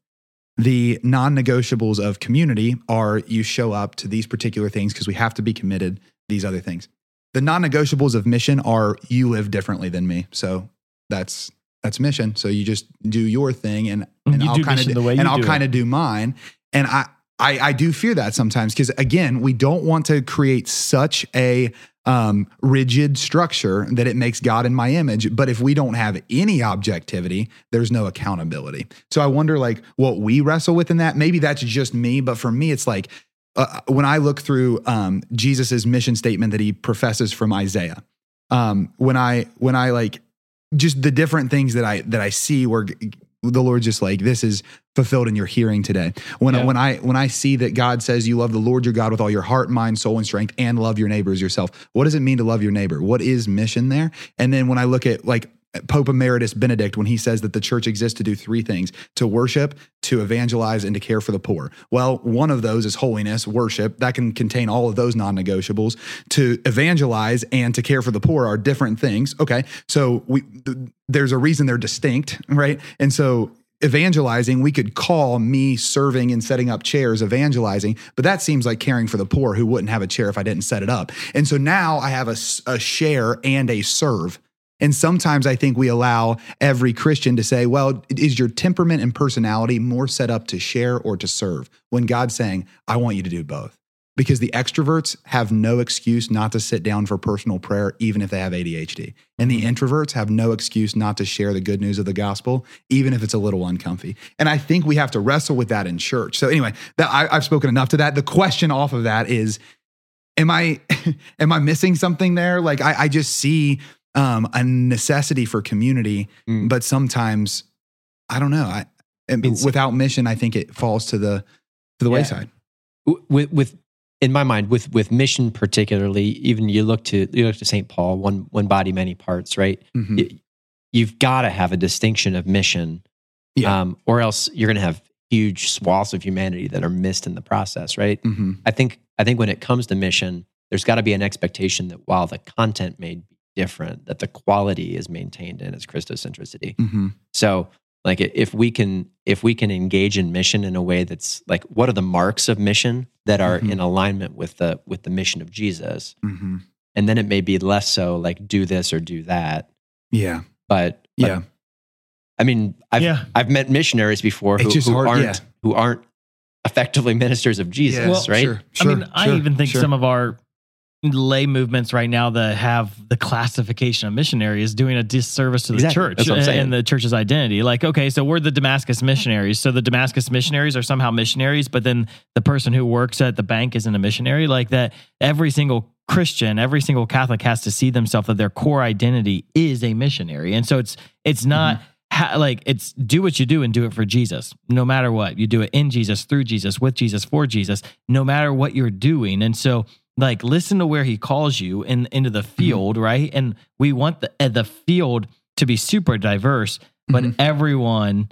the non negotiables of community are you show up to these particular things because we have to be committed, these other things. The non negotiables of mission are you live differently than me. So that's that's mission. So you just do your thing and, and You I'll kind of mission the way and I'll do kind of do mine. And I, I I do fear that sometimes because again, we don't want to create such a um, rigid structure that it makes God in my image. But if we don't have any objectivity, there's no accountability. So I wonder, like, what we wrestle with in that. Maybe that's just me, but for me, it's like uh, when I look through um, Jesus's mission statement that he professes from Isaiah. Um, when I when I like just the different things that I that I see where the Lord just like this is fulfilled in your hearing today. When Yeah. when I when I see that God says you love the Lord your God with all your heart, mind, soul, and strength, and love your neighbor as yourself. What does it mean to love your neighbor? What is mission there? And then when I look at like Pope Emeritus Benedict when he says that the church exists to do three things to worship, to evangelize, and to care for the poor. Well, one of those is holiness, worship. That can contain all of those non negotiables. To evangelize and to care for the poor are different things. Okay. So we, th- there's a reason they're distinct, right? And so evangelizing, we could call me serving and setting up chairs evangelizing, but that seems like caring for the poor who wouldn't have a chair if I didn't set it up. And so now I have a share and a serve. And sometimes I think we allow every Christian to say, well, is your temperament and personality more set up to share or to serve? When God's saying, I want you to do both. Because the extroverts have no excuse not to sit down for personal prayer, even if they have ADHD. And the mm-hmm. introverts have no excuse not to share the good news of the gospel, even if it's a little uncomfy. And I think we have to wrestle with that in church. So, anyway, that, I, I've spoken enough to that. The question off of that is, am I am I missing something there? Like I, I just see um, a necessity for community, Mm. but sometimes I don't know. I Means- without mission, I think it falls to the to the Yeah. wayside. With with in my mind with with mission particularly even you look to you look to St Paul one one body many parts right Mhm. Y- you've got to have a distinction of mission Yeah. um, or else you're going to have huge swaths of humanity that are missed in the process right Mhm. I think I think when it comes to mission there's got to be an expectation that while the content may be different that the quality is maintained in its Christocentricity Mhm. so like if we can if we can engage in mission in a way that's like what are the marks of mission that are Mhm. in alignment with the with the mission of Jesus Mhm. and then it may be less so like do this or do that Yeah. but, but Yeah. I mean I've Yeah. I've met missionaries before who, who hard, aren't yeah. who aren't effectively ministers of Jesus Yeah. Well, right Sure. I mean, Sure. I even think Sure. some of our lay movements right now that have the classification of missionary is doing a disservice to the Exactly. church That's what I'm saying. and the church's identity. Like, okay, so we're the Damascus missionaries. So the Damascus missionaries are somehow missionaries, but then the person who works at the bank isn't a missionary. Like that, every single Christian, every single Catholic has to see themselves that their core identity is a missionary. And so it's it's not mm-hmm. ha- like it's do what you do and do it for Jesus, no matter what. You do it in Jesus, through Jesus, with Jesus, for Jesus, no matter what you're doing. And so like listen to where he calls you in into the field, right? And we want the uh, the field to be super diverse, but Mhm. everyone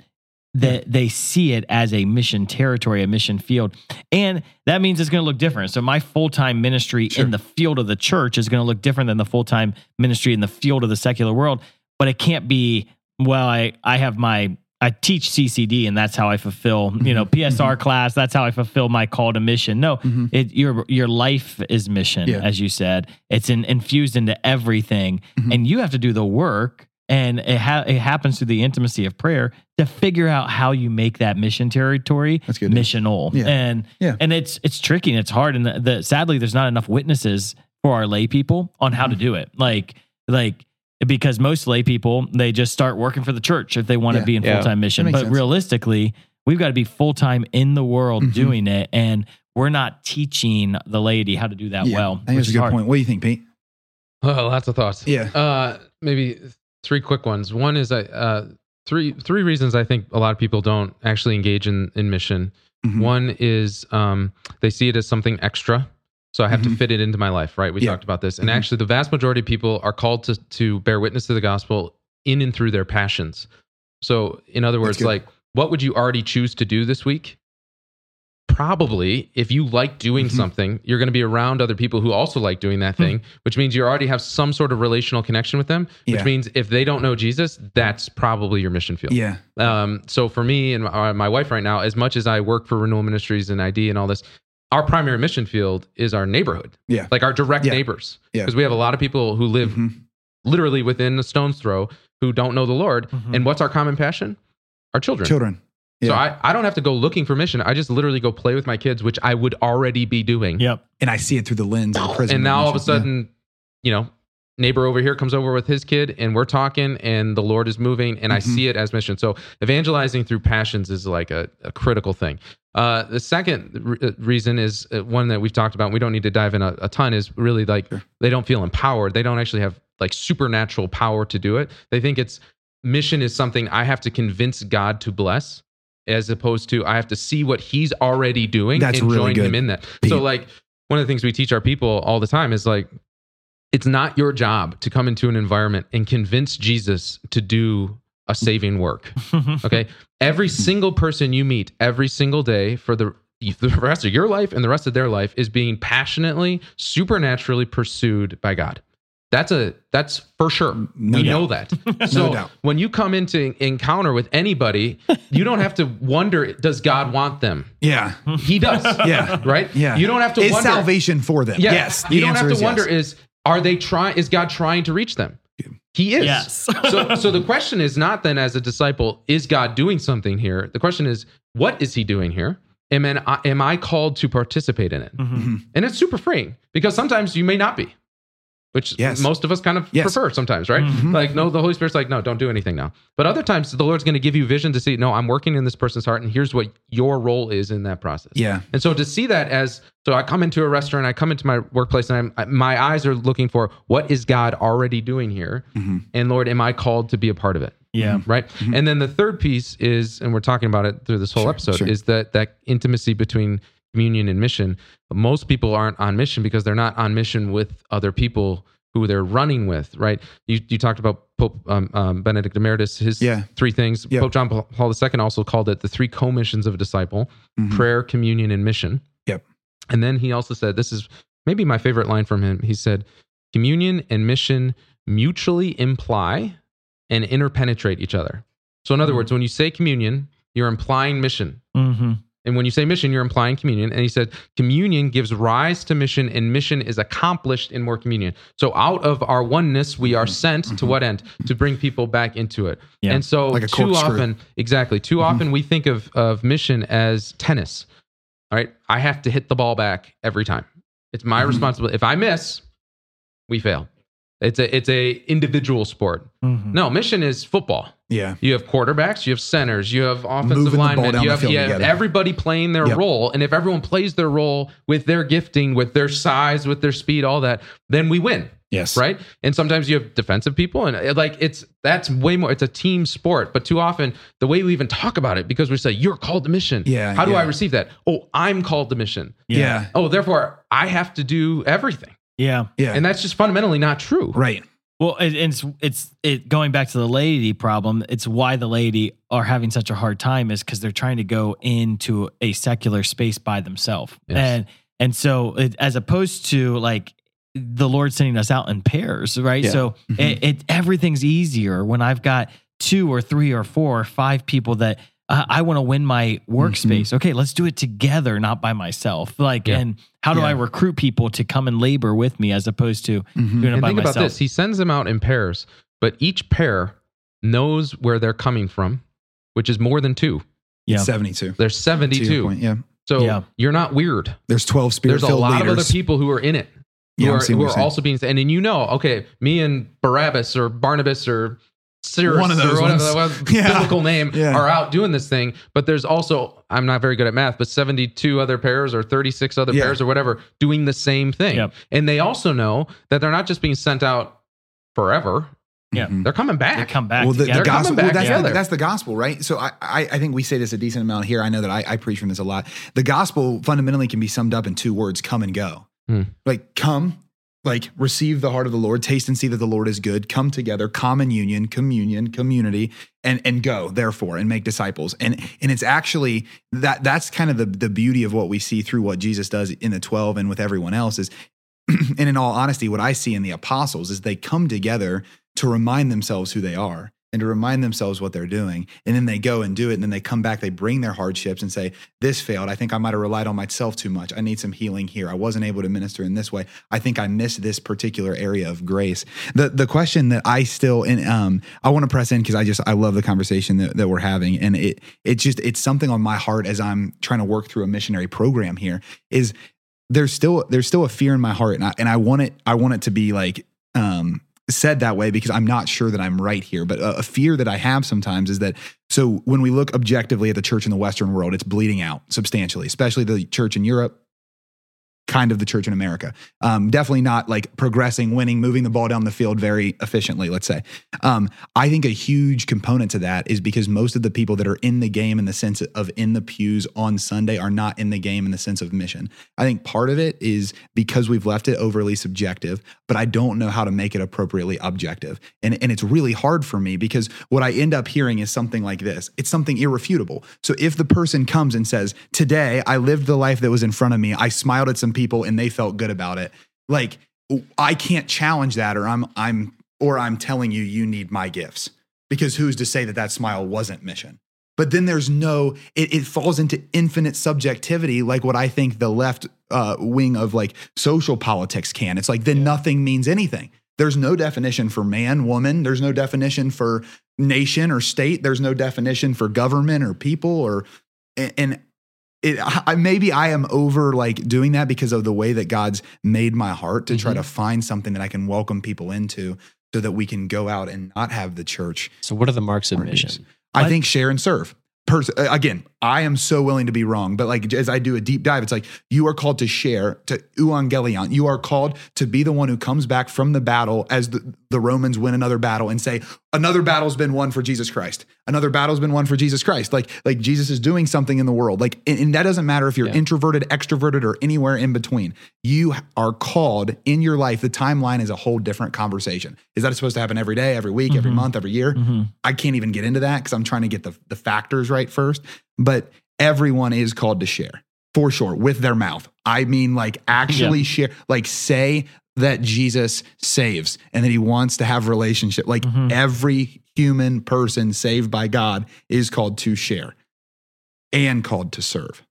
that they see it as a mission territory, a mission field. And that means it's going to look different. So my full-time ministry Sure. in the field of the church is going to look different than the full-time ministry in the field of the secular world, but it can't be well I I have my I teach CCD and that's how I fulfill, you know, PSR class, that's how I fulfill my call to mission. No, Mhm. it your your life is mission Yeah. as you said. It's in, infused into everything Mhm. and you have to do the work and it, ha- it happens through the intimacy of prayer to figure out how you make that mission territory That's good. missional Yeah. and Yeah. and it's it's tricky and it's hard and the, the sadly there's not enough witnesses for our lay people on how to Mm-hmm. do it like like because most lay people they just start working for the church if they want to Yeah. be in full-time mission but sense. realistically we've got to be full-time in the world Mhm. doing it and we're not teaching the laity how to do that Yeah, well I think which that's a good hard. point. What do you think, Pete? Oh, lots of thoughts. Yeah. Uh, maybe three quick ones. One is I uh, three three reasons I think a lot of people don't actually engage in in mission. Mhm. One is um, they see it as something extra. So I have to Mhm. fit it into my life, right? We Yeah. talked about this. And Mhm. actually the vast majority of people are called to to bear witness to the gospel in and through their passions. So in other words, like what would you already choose to do this week? Probably, if you like doing Mhm. something, you're going to be around other people who also like doing that thing, which means you already have some sort of relational connection with them. Which Yeah. means if they don't know Jesus, that's probably your mission field. Yeah. Um, so for me and my wife right now, as much as I work for Renewal Ministries and ID and all this, our primary mission field is our neighborhood. Yeah. Like our direct Yeah. neighbors. Yeah. Because we have a lot of people who live Mhm. literally within a stone's throw who don't know the Lord. Mhm. And what's our common passion? Our children. Children. So I, I don't have to go looking for mission. I just literally go play with my kids, which I would already be doing. yep And I see it through the lens of prison. And now all of a mission. Yeah. sudden, you know, neighbor over here comes over with his kid and we're talking and the Lord is moving and I Mhm. see it as mission. So evangelizing through passions is like a, a critical thing. Uh, the second re- uh, reason is uh, one that we've talked about. We don't need to dive in a, a ton. Is really like Sure. they don't feel empowered. They don't actually have like supernatural power to do it. They think it's mission is something I have to convince God to bless, as opposed to I have to see what He's already doing That's and really join good, Him in that. Pete. So like one of the things we teach our people all the time is like it's not your job to come into an environment and convince Jesus to do a saving work. Okay. Every single person you meet every single day for the the rest of your life and the rest of their life is being passionately, supernaturally pursued by God. That's a that's for sure. No we doubt. know that. So doubt. when you come into encounter with anybody, you don't have to wonder, does God want them? Yeah. He does. Yeah. Right? Yeah. You don't have to Is wonder. salvation for them? Yeah. Yes. You The don't have answer to is wonder yes. is are they trying is God trying to reach them? He is. Yes. so so the question is not then as a disciple, is God doing something here? The question is, what is he doing here? Am I, am I called to participate in it? Mhm. And it's super freeing because sometimes you may not be, which Yes. most of us kind of Yes. prefer sometimes, right? Mhm. Like, no, the Holy Spirit's like, no, don't do anything now. But other times the Lord's going to give you vision to see, no, I'm working in this person's heart, and here's what your role is in that process. Yeah. And so to see that as so I come into a restaurant, I come into my workplace, and I'm I, my eyes are looking for what is God already doing here, Mhm. and Lord, am I called to be a part of it? yeah Right. And then the third piece is, and we're talking about it through this whole Sure, episode, sure. is that that intimacy between communion and mission. Most people aren't on mission because they're not on mission with other people who they're running with, right? You, you talked about Pope um, um, Benedict Emeritus, his Yeah. three things. Yeah. Pope John Paul II also called it the three commissions of a disciple Mhm. prayer, communion, and mission. Yep. And then he also said, this is maybe my favorite line from him. He said, communion and mission mutually imply and interpenetrate each other. So, in other Mhm. words, when you say communion, you're implying mission. hmm And when you say mission, you're implying communion. And he said, communion gives rise to mission, and mission is accomplished in more communion. So, out of our oneness, we are mm-hmm. sent to mm-hmm. what end? To bring people back into it. Yeah. And so, Like too often, exactly, too mm-hmm. often we think of, of mission as tennis. All right. I have to hit the ball back every time. It's my Mhm. responsibility. If I miss, we fail. It's a it's a individual sport. Mhm. No, mission is football. Yeah. You have quarterbacks, you have centers, you have offensive Moving linemen, you have, you have everybody playing their Yep. role. And if everyone plays their role with their gifting, with their size, with their speed, all that, then we win, Yes. right? And sometimes you have defensive people, and uh, like it's that's way more. It's a team sport, but too often the way we even talk about it because we say you're called to mission. Yeah, How do I receive that? Oh, I'm called to mission. Yeah. Oh, therefore I have to do everything, Yeah. Yeah. and that's just fundamentally not true. right. Well, it, it's it's it going back to the laity problem. It's why the laity are having such a hard time is because they're trying to go into a secular space by themselves, Yes. and and so it, as opposed to like the Lord sending us out in pairs, right? Yeah. So Mhm. it, it everything's easier when I've got two or three or four or five people that uh, I want to win my workspace. Okay, let's do it together, not by myself. Like, Yeah. and how do Yeah. I recruit people to come and labor with me as opposed to Mhm. doing it And by think myself? about this: he sends them out in pairs, but each pair knows where they're coming from, which is more than two. Yeah. 72. There's 72. point, yeah. So Yeah. you're not weird. There's 12 spirit There's a lot leaders. of other people who are in it. Who Yeah, are, who what are you're also being, and then you know, okay, me and Barabbas or Barnabas or Cyrus One of those or whatever ones. the Yeah. biblical name Yeah. are out doing this thing. But there's also, I'm not very good at math, but 72 other pairs or 36 other Yeah. pairs or whatever doing the same thing. Yep. And they also know that they're not just being sent out forever. Yeah. Mhm. They're coming They back. come back well, the, the. They're coming gospel. back well, that's, the, that's the gospel, right? So I, I, I think we say this a decent amount here. I know that I, I preach from this a lot. The gospel fundamentally can be summed up in two words: come and go. Hmm. Like come, like receive the heart of the Lord, taste and see that the Lord is good. Come together, common union, communion, community, and and go. Therefore, and make disciples. And and it's actually that that's kind of the the beauty of what we see through what Jesus does in the twelve and with everyone else is. and in all honesty, what I see in the apostles is they come together to remind themselves who they are and to remind themselves what they're doing. And then they go and do it. And then they come back, they bring their hardships and say, This failed. I think I might have relied on myself too much. I need some healing here. I wasn't able to minister in this way. I think I missed this particular area of grace. The the question that I still and um I want to press in because I just I love the conversation that, that we're having. And it it just it's something on my heart as I'm trying to work through a missionary program here is there's still there's still a fear in my heart and I, and I want it I want it to be like um said that way because I'm not sure that I'm right here but a, a fear that I have sometimes is that so when we look objectively at the church in the western world it's bleeding out substantially especially the church in Europe kind of the church in America um, definitely not like progressing winning moving the ball down the field very efficiently let's say um, I think a huge component to that is because most of the people that are in the game in the sense of in the pews on Sunday are not in the game in the sense of mission. I think part of it is because we've left it overly subjective, but I don't know how to make it appropriately objective. And, and it's really hard for me because what I end up hearing is something like this it's something irrefutable. So if the person comes and says, Today I lived the life that was in front of me, I smiled at some people and they felt good about it, like I can't challenge that or I'm, I'm, or I'm telling you, you need my gifts because who's to say that that smile wasn't mission? But then there's no, it, it falls into infinite subjectivity, like what I think the left uh, wing of like social politics can. It's like then nothing means anything. There's no definition for man, woman. There's no definition for nation or state. There's no definition for government or people or, and it I, maybe I am over like doing that because of the way that God's made my heart to try to mm-hmm. find something that I can welcome people into so that we can go out and not have the church So, what are the marks of mission? I think share and serve. Pers- again, I am so willing to be wrong, but like as I do a deep dive, it's like you are called to share, to euangelion. You are called to be the one who comes back from the battle as the, the Romans win another battle and say, another battle's been won for Jesus Christ. Another battle's been won for Jesus Christ. Like, like Jesus is doing something in the world. Like, and, and that doesn't matter if you're Yeah. introverted, extroverted, or anywhere in between. You are called in your life. The timeline is a whole different conversation. Is that supposed to happen every day, every week, every Mhm. month, every year? Mhm. I can't even get into that because I'm trying to get the, the factors right first. But everyone is called to share for sure with their mouth. I mean, like actually share, like say that Jesus saves and that he wants to have relationship. Like Mhm. every human person saved by God is called to share and called to serve.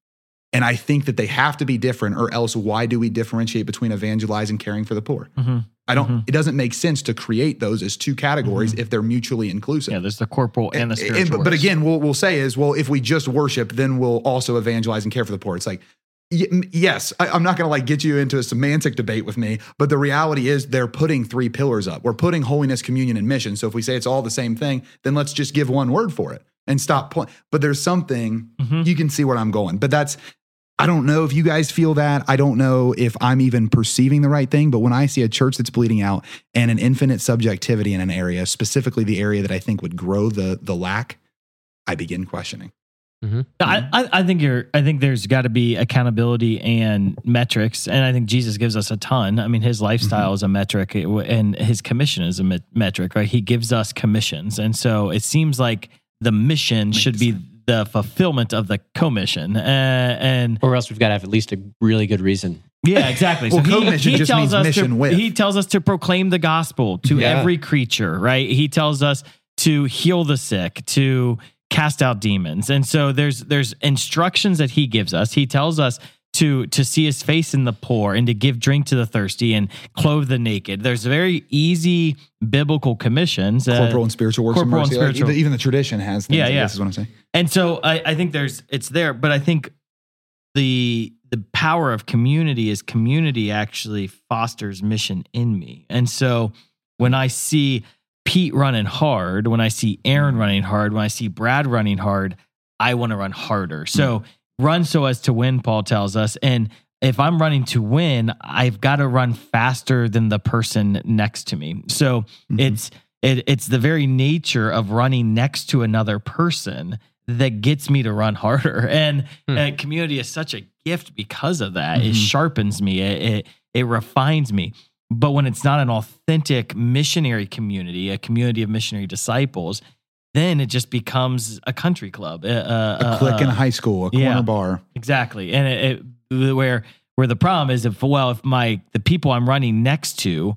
And I think that they have to be different, or else why do we differentiate between evangelize and caring for the poor? Mhm. I don't, Mhm. it doesn't make sense to create those as two categories if they're mutually inclusive. Yeah, there's the corporal and the And- spiritual. but, but again, what we'll say is, well, if we just worship, then we'll also evangelize and care for the poor. It's like, yes, I, I'm not going to like get you into a semantic debate with me, but the reality is they're putting three pillars up. We're putting holiness, communion, and mission. So if we say it's all the same thing, then let's just give one word for it and stop. Point. But there's something Mhm. you can see where I'm going. But that's I don't know if you guys feel that. I don't know if I'm even perceiving the right thing. But when I see a church that's bleeding out and an infinite subjectivity in an area, specifically the area that I think would grow the the lack, I begin questioning. Mm-hmm. I, mm-hmm. I, I think you're. I think there's got to be accountability and metrics, and I think Jesus gives us a ton. I mean, his mm-hmm. lifestyle is a metric, and his commission is a met- metric. Right? He gives us commissions, and so it seems like the mission should be the fulfillment of the commission. Uh, and Or else we've got to have at least a really good reason. yeah, exactly. Well, commission just means us mission to, with. he tells us to proclaim the gospel to Yeah. every creature, right? He tells us to heal the sick, to cast out demons. And so there's there's instructions that he gives us. He tells us to to see his face in the poor and to give drink to the thirsty and clothe the naked. There's very easy biblical commissions. uh, Corporal and spiritual works corporal and. Like, spiritual. even, even the tradition has. Things Yeah, like yeah. This is what I'm saying. and so I, I think there's it's there, but I think the the power of community is community actually fosters mission in me. And so when I see Pete running hard, when I see Aaron running hard, when I see Brad running hard, I want to run harder. So run so as to win, Paul tells us. And if I'm running to win, I've got to run faster than the person next to me. So Mhm. it's it, it's the very nature of running next to another person that gets me to run harder. And Hmm. uh, community is such a gift because of that. It Mhm. sharpens me. It, it it refines me. But when it's not an authentic missionary community, a community of missionary disciples, then it just becomes a country club, uh, uh, a, a, A clique in a- a high school, a Uh, yeah. corner bar. Exactly, and it, it where where the problem is if well if my the people I'm running next to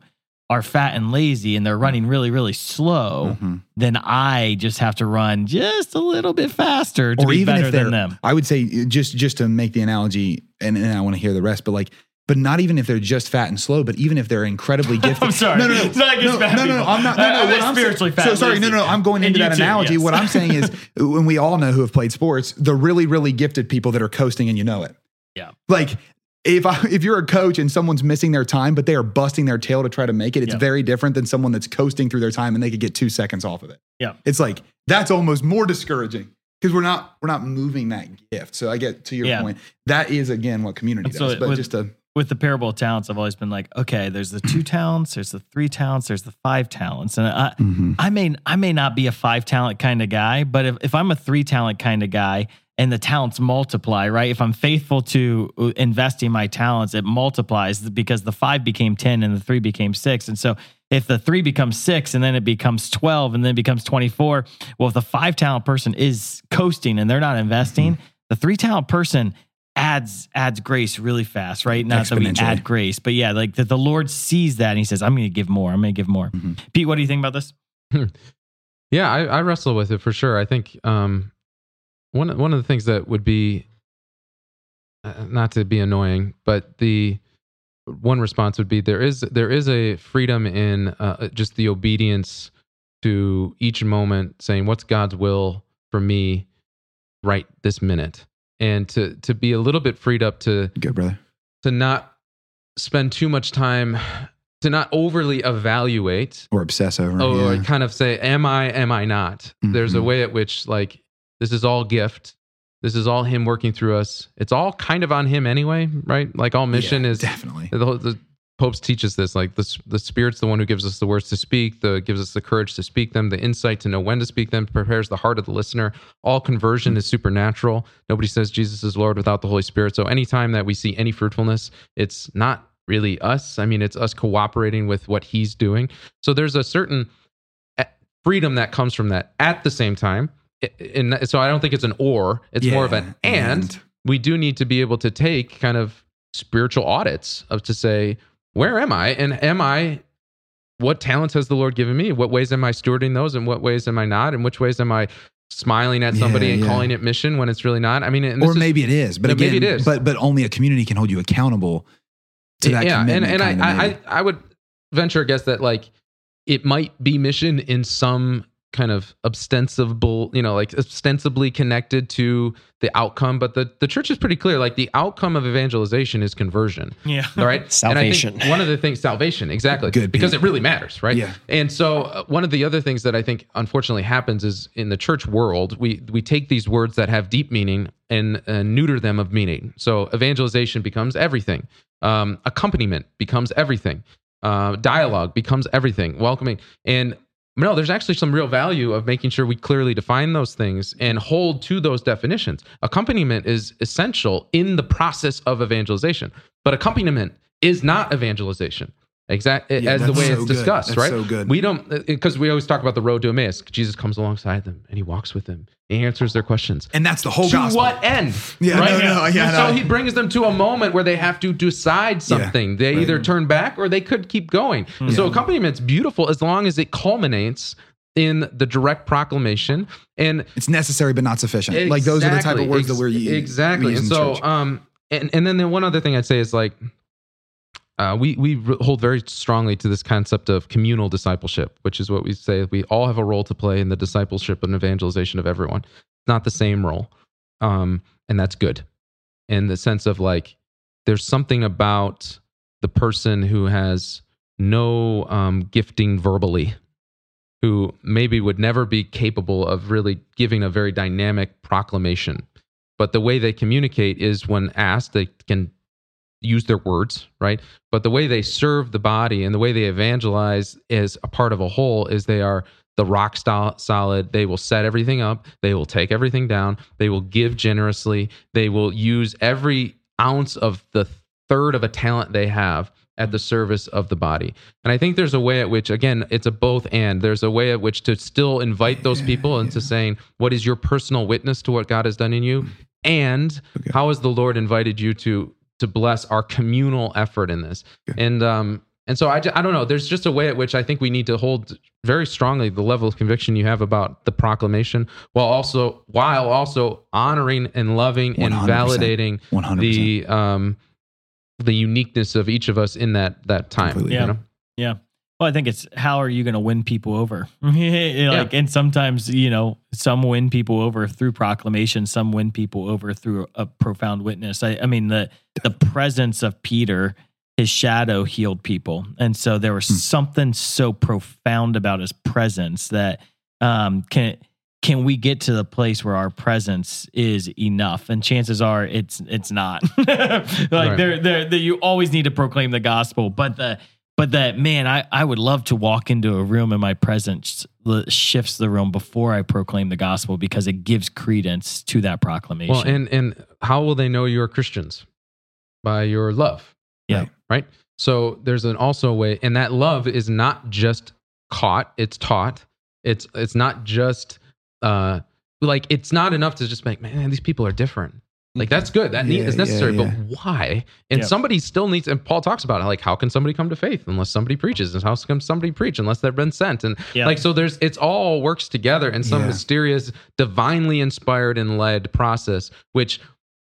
are fat and lazy and they're mm-hmm. running really really slow, Mhm. then I just have to run just a little bit faster to Or be even better if than them. I would say just just to make the analogy, and, and I want to hear the rest, but like, but not even if they're just fat and slow, but even if they're incredibly gifted. I'm sorry. No, no, no, It's not no, fat no, no, no. I'm not. No, no, I'm what I'm fat So sorry, no, no, I'm going into that too, analogy. yes. What I'm saying is, when we all know who have played sports, the really, really gifted people that are coasting and you know it. Yeah. Like if I, if you're a coach and someone's missing their time, but they are busting their tail to try to make it, it's Yeah. very different than someone that's coasting through their time and they could get two seconds off of it. Yeah. It's like that's almost more discouraging because we're not we're not moving that gift. So I get to your Yeah. point. That is again what community so does. But would- just a with the parable of talents, I've always been like, okay, there's the two talents, there's the three talents, there's the five talents, and I, I may I may not be a five talent kind of guy, but if, if I'm a three talent kind of guy and the talents multiply, right? If I'm faithful to uh, investing my talents, it multiplies because the five became 10 and the three became six. And so if the three becomes six and then it becomes 12 and then it becomes 24, well, if the five talent person is coasting and they're not investing, the three talent person adds adds grace really fast, right? Not that we add grace, but yeah, like that the Lord sees that and he says, I'm going to give more. I'm going to give more. Mhm. Pete, what do you think about this? Yeah, I, I wrestle with it for sure. I think um, one one of the things that would be uh, not to be annoying, but the one response would be there is there is a freedom in uh, just the obedience to each moment, saying what's God's will for me right this minute, and to to be a little bit freed up to good brother. to not spend too much time to not overly evaluate Or obsess over. or yeah. Kind of say, am I, am I not? There's a Mhm. way at which, like, this is all gift. This is all Him working through us. It's all kind of on Him anyway, right? Like, all mission Yeah, is definitely. the, the Pope's teaches this. Like, the, the Spirit's the one who gives us the words to speak, the gives us the courage to speak them, the insight to know when to speak them, prepares the heart of the listener. All conversion is supernatural. Nobody says Jesus is Lord without the Holy Spirit. So, anytime that we see any fruitfulness, it's not really us. I mean, it's us cooperating with what He's doing. So, there's a certain eh, freedom that comes from that. At the same time, and so I don't think it's an or. It's more of an Yeah, and. We do need to be able to take kind of spiritual audits of to say, where am I, and am I? What talents has the Lord given me? What ways am I stewarding those, and what ways am I not? And which ways am I smiling at somebody Yeah, and yeah. calling it mission when it's really not? I mean, and this or is- maybe it is, but again, maybe it is. But but only a community can hold you accountable to that. yeah and, and kinda I, I i would venture a guess that like it might be mission in some kind of ostensible, you know, like ostensibly connected to the outcome, but the, the church is pretty clear. Like the outcome of evangelization is conversion. Yeah. All right. Salvation. And I think one of the things, salvation, exactly. Good, because Pete. it really matters, right? Yeah. And so uh, one of the other things that I think unfortunately happens is in the church world, we we take these words that have deep meaning and uh, neuter them of meaning. So evangelization becomes everything. Um, accompaniment becomes everything. Uh, dialogue becomes everything. Welcoming and no, there's actually some real value of making sure we clearly define those things and hold to those definitions. Accompaniment is essential in the process of evangelization, but accompaniment is not evangelization. Exactly Yeah, as the way so it's discussed, That's right? so good. We don't because we always talk about the road to Emmaus. Jesus comes alongside them and he walks with them. He answers their questions. And that's the whole to gospel. what end? Yeah, right? no, no, yeah, so he brings them to a moment where they have to decide something. they right. either turn back or they could keep going. So accompaniment is beautiful as long as it culminates in the direct proclamation and It's necessary but not sufficient. Like those are the type of Exactly. words that we're using. exactly. And so, um, and and then the one other thing I'd say is like, uh, we we hold very strongly to this concept of communal discipleship, which is what we say we all have a role to play in the discipleship and evangelization of everyone. It's not the same role, um, and that's good. In the sense of like, there's something about the person who has no um, gifting verbally who maybe would never be capable of really giving a very dynamic proclamation. But the way they communicate is when asked, they can use their words, right? But the way they serve the body and the way they evangelize as a part of a whole is they are the rock style solid. They will set everything up. They will take everything down. They will give generously. They will use every ounce of the third of a talent they have at the service of the body. And I think there's a way at which, again, it's a both and. There's a way at which to still invite those people into saying, what is your personal witness to what God has done in you? Mm. And Okay. how has the Lord invited you to to bless our communal effort in this? Okay. And um and so I, I don't know. There's just a way at which I think we need to hold very strongly the level of conviction you have about the proclamation, while also while also honoring and loving and 100%. validating 100%. the um the uniqueness of each of us in that that time. Completely. You Yeah. know? Yeah. Well, I think it's how are you going to win people over? like, and sometimes you know, some win people over through proclamation, some win people over through a profound witness. I, I mean, the the presence of Peter, his shadow healed people, and so there was something so profound about his presence that um, can can we get to the place where our presence is enough? And chances are, it's it's not. like Right. there, there, there, you always need to proclaim the gospel, but the but that man, I, I would love to walk into a room and my presence shifts the room before I proclaim the gospel because it gives credence to that proclamation. Well, and and how will they know you're Christians? By your love. Yeah. Right. So there's an also way, and that love is not just caught; it's taught. It's it's not just uh like it's not enough to just make man these people are different. Like that's good. That need Yeah, is necessary, yeah, but why? And Yeah. somebody still needs. And Paul talks about it, like how can somebody come to faith unless somebody preaches, and how can somebody preach unless they've been sent? And Yeah. like so, there's it's all works together in some Yeah. mysterious, divinely inspired and led process, which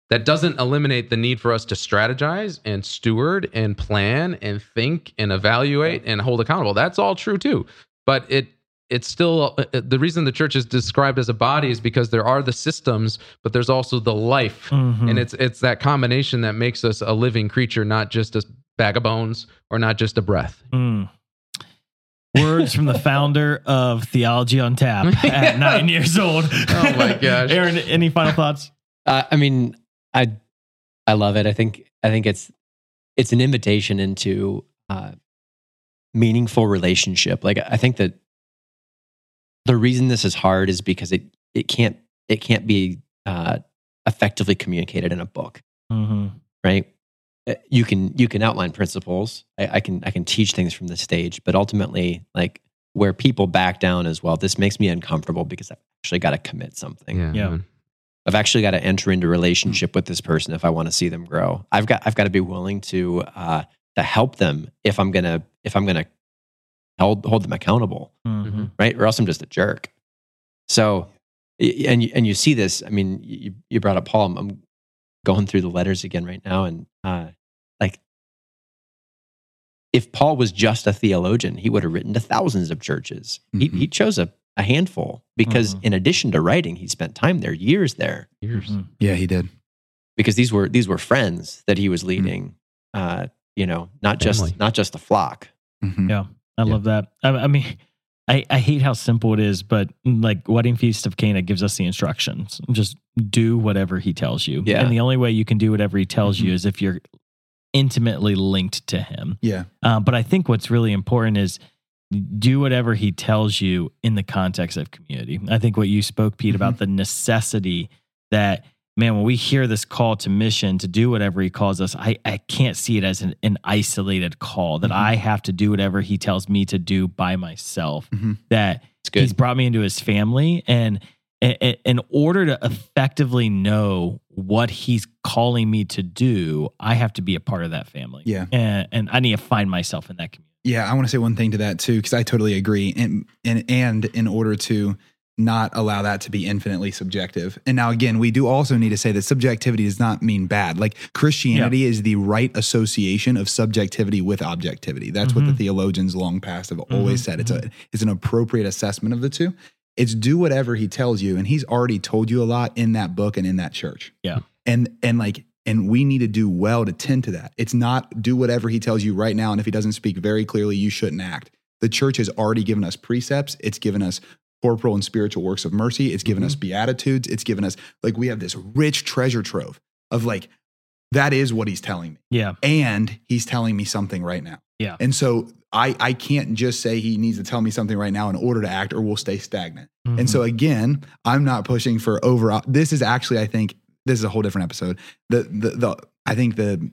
that doesn't eliminate the need for us to strategize and steward and plan and think and evaluate and hold accountable. That's all true too. But it it's still uh, uh, the reason the church is described as a body is because there are the systems, but there's also the life, Mhm. and it's it's that combination that makes us a living creature, not just a bag of bones or not just a breath. Mm. Words from the founder of Theology on Tap at nine years old. Oh my gosh. Aaron, any final thoughts? Uh, I mean, I I love it. I think I think it's it's an invitation into uh, meaningful relationship. Like I think that the reason this is hard is because it it can't it can't be uh, effectively communicated in a book, Mm-hmm. right? Uh, You can you can outline principles. I, I can I can teach things from the stage, but ultimately, like where people back down as well, this makes me uncomfortable because I've actually got to commit something. Yeah. Yeah. I've actually got to enter into relationship with this person if I want to see them grow. I've got I've got to be willing to uh, to help them if I'm gonna if I'm gonna hold hold them accountable, Mm-hmm. right? Or else I'm just a jerk. So, and you, and you see this. I mean, you, you brought up Paul. I'm, I'm going through the letters again right now, and uh, like, if Paul was just a theologian, he would have written to thousands of churches. He, Mhm. he chose a, a handful because Mhm. in addition to writing, he spent time there, years there, Years. Mhm. Yeah, he did. because these were these were friends that he was leading. Uh, you know, not Family. just not just a flock. Mhm. Yeah. I Yeah. love that. I, I mean, I, I hate how simple it is, but like Wedding Feast of Cana gives us the instructions. Just do whatever he tells you. Yeah. And the only way you can do whatever he tells Mhm. you is if you're intimately linked to him. Yeah. Um, but I think what's really important is do whatever he tells you in the context of community. I think what you spoke, Pete, about the necessity that, man, when we hear this call to mission to do whatever he calls us, I, I can't see it as an, an isolated call that Mhm. I have to do whatever he tells me to do by myself. Mhm. That he's brought me into his family and in order to effectively know what he's calling me to do, I have to be a part of that family. Yeah. And, and I need to find myself in that community. Yeah, I want to say one thing to that too, because I totally agree. And and and in order to not allow that to be infinitely subjective. And now again, we do also need to say that subjectivity does not mean bad. Like Christianity is the right association of subjectivity with objectivity. That's what the Mhm. theologians long past have always Mhm, said. It's a it's an appropriate assessment of the two. It's do whatever he tells you, and he's already told you a lot in that book and in that church. Yeah. And and like and we need to do well to tend to that. It's not do whatever he tells you right now. And if he doesn't speak very clearly, you shouldn't act. The church has already given us precepts. It's given us corporal and spiritual works of mercy. It's given us beatitudes. It's given us like we have this rich treasure trove of like that is what he's telling me. Yeah. And he's telling me something right now. Yeah. And so I I can't just say he needs to tell me something right now in order to act or we'll stay stagnant. Mm-hmm. And so again, I'm not pushing for over. This is actually, I think, this is a whole different episode. The the the I think the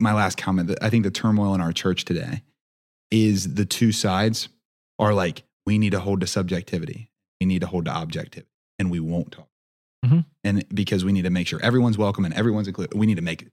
my last comment. I think the turmoil in our church today is the two sides are like we need to hold to subjectivity, we need to hold to objectivity, and we won't talk. Mhm. And because we need to make sure everyone's welcome and everyone's included, we need to make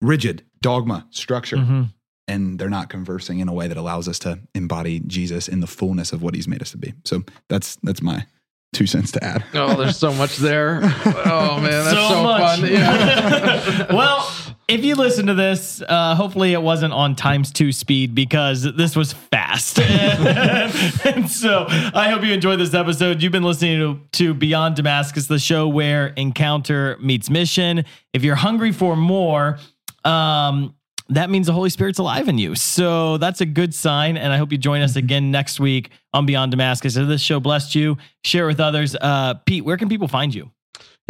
rigid dogma structure Mhm. and they're not conversing in a way that allows us to embody Jesus in the fullness of what he's made us to be. So that's that's my two cents to add. Oh, there's so much there. Oh man, that's so, much. fun. Yeah. well, if you listen to this, uh, hopefully it wasn't on times two speed because this was fast. and so I hope you enjoyed this episode. You've been listening to, to Beyond Damascus, the show where encounter meets mission. If you're hungry for more, um, that means the Holy Spirit's alive in you. So that's a good sign. And I hope you join us again next week on Beyond Damascus. If this show blessed you, share with others. Uh, Pete, where can people find you?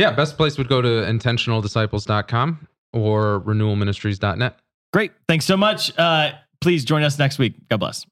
yeah, best place would go to intentionaldisciples.com or renewalministries.net. Great. Thanks so much. Uh, please join us next week. God bless.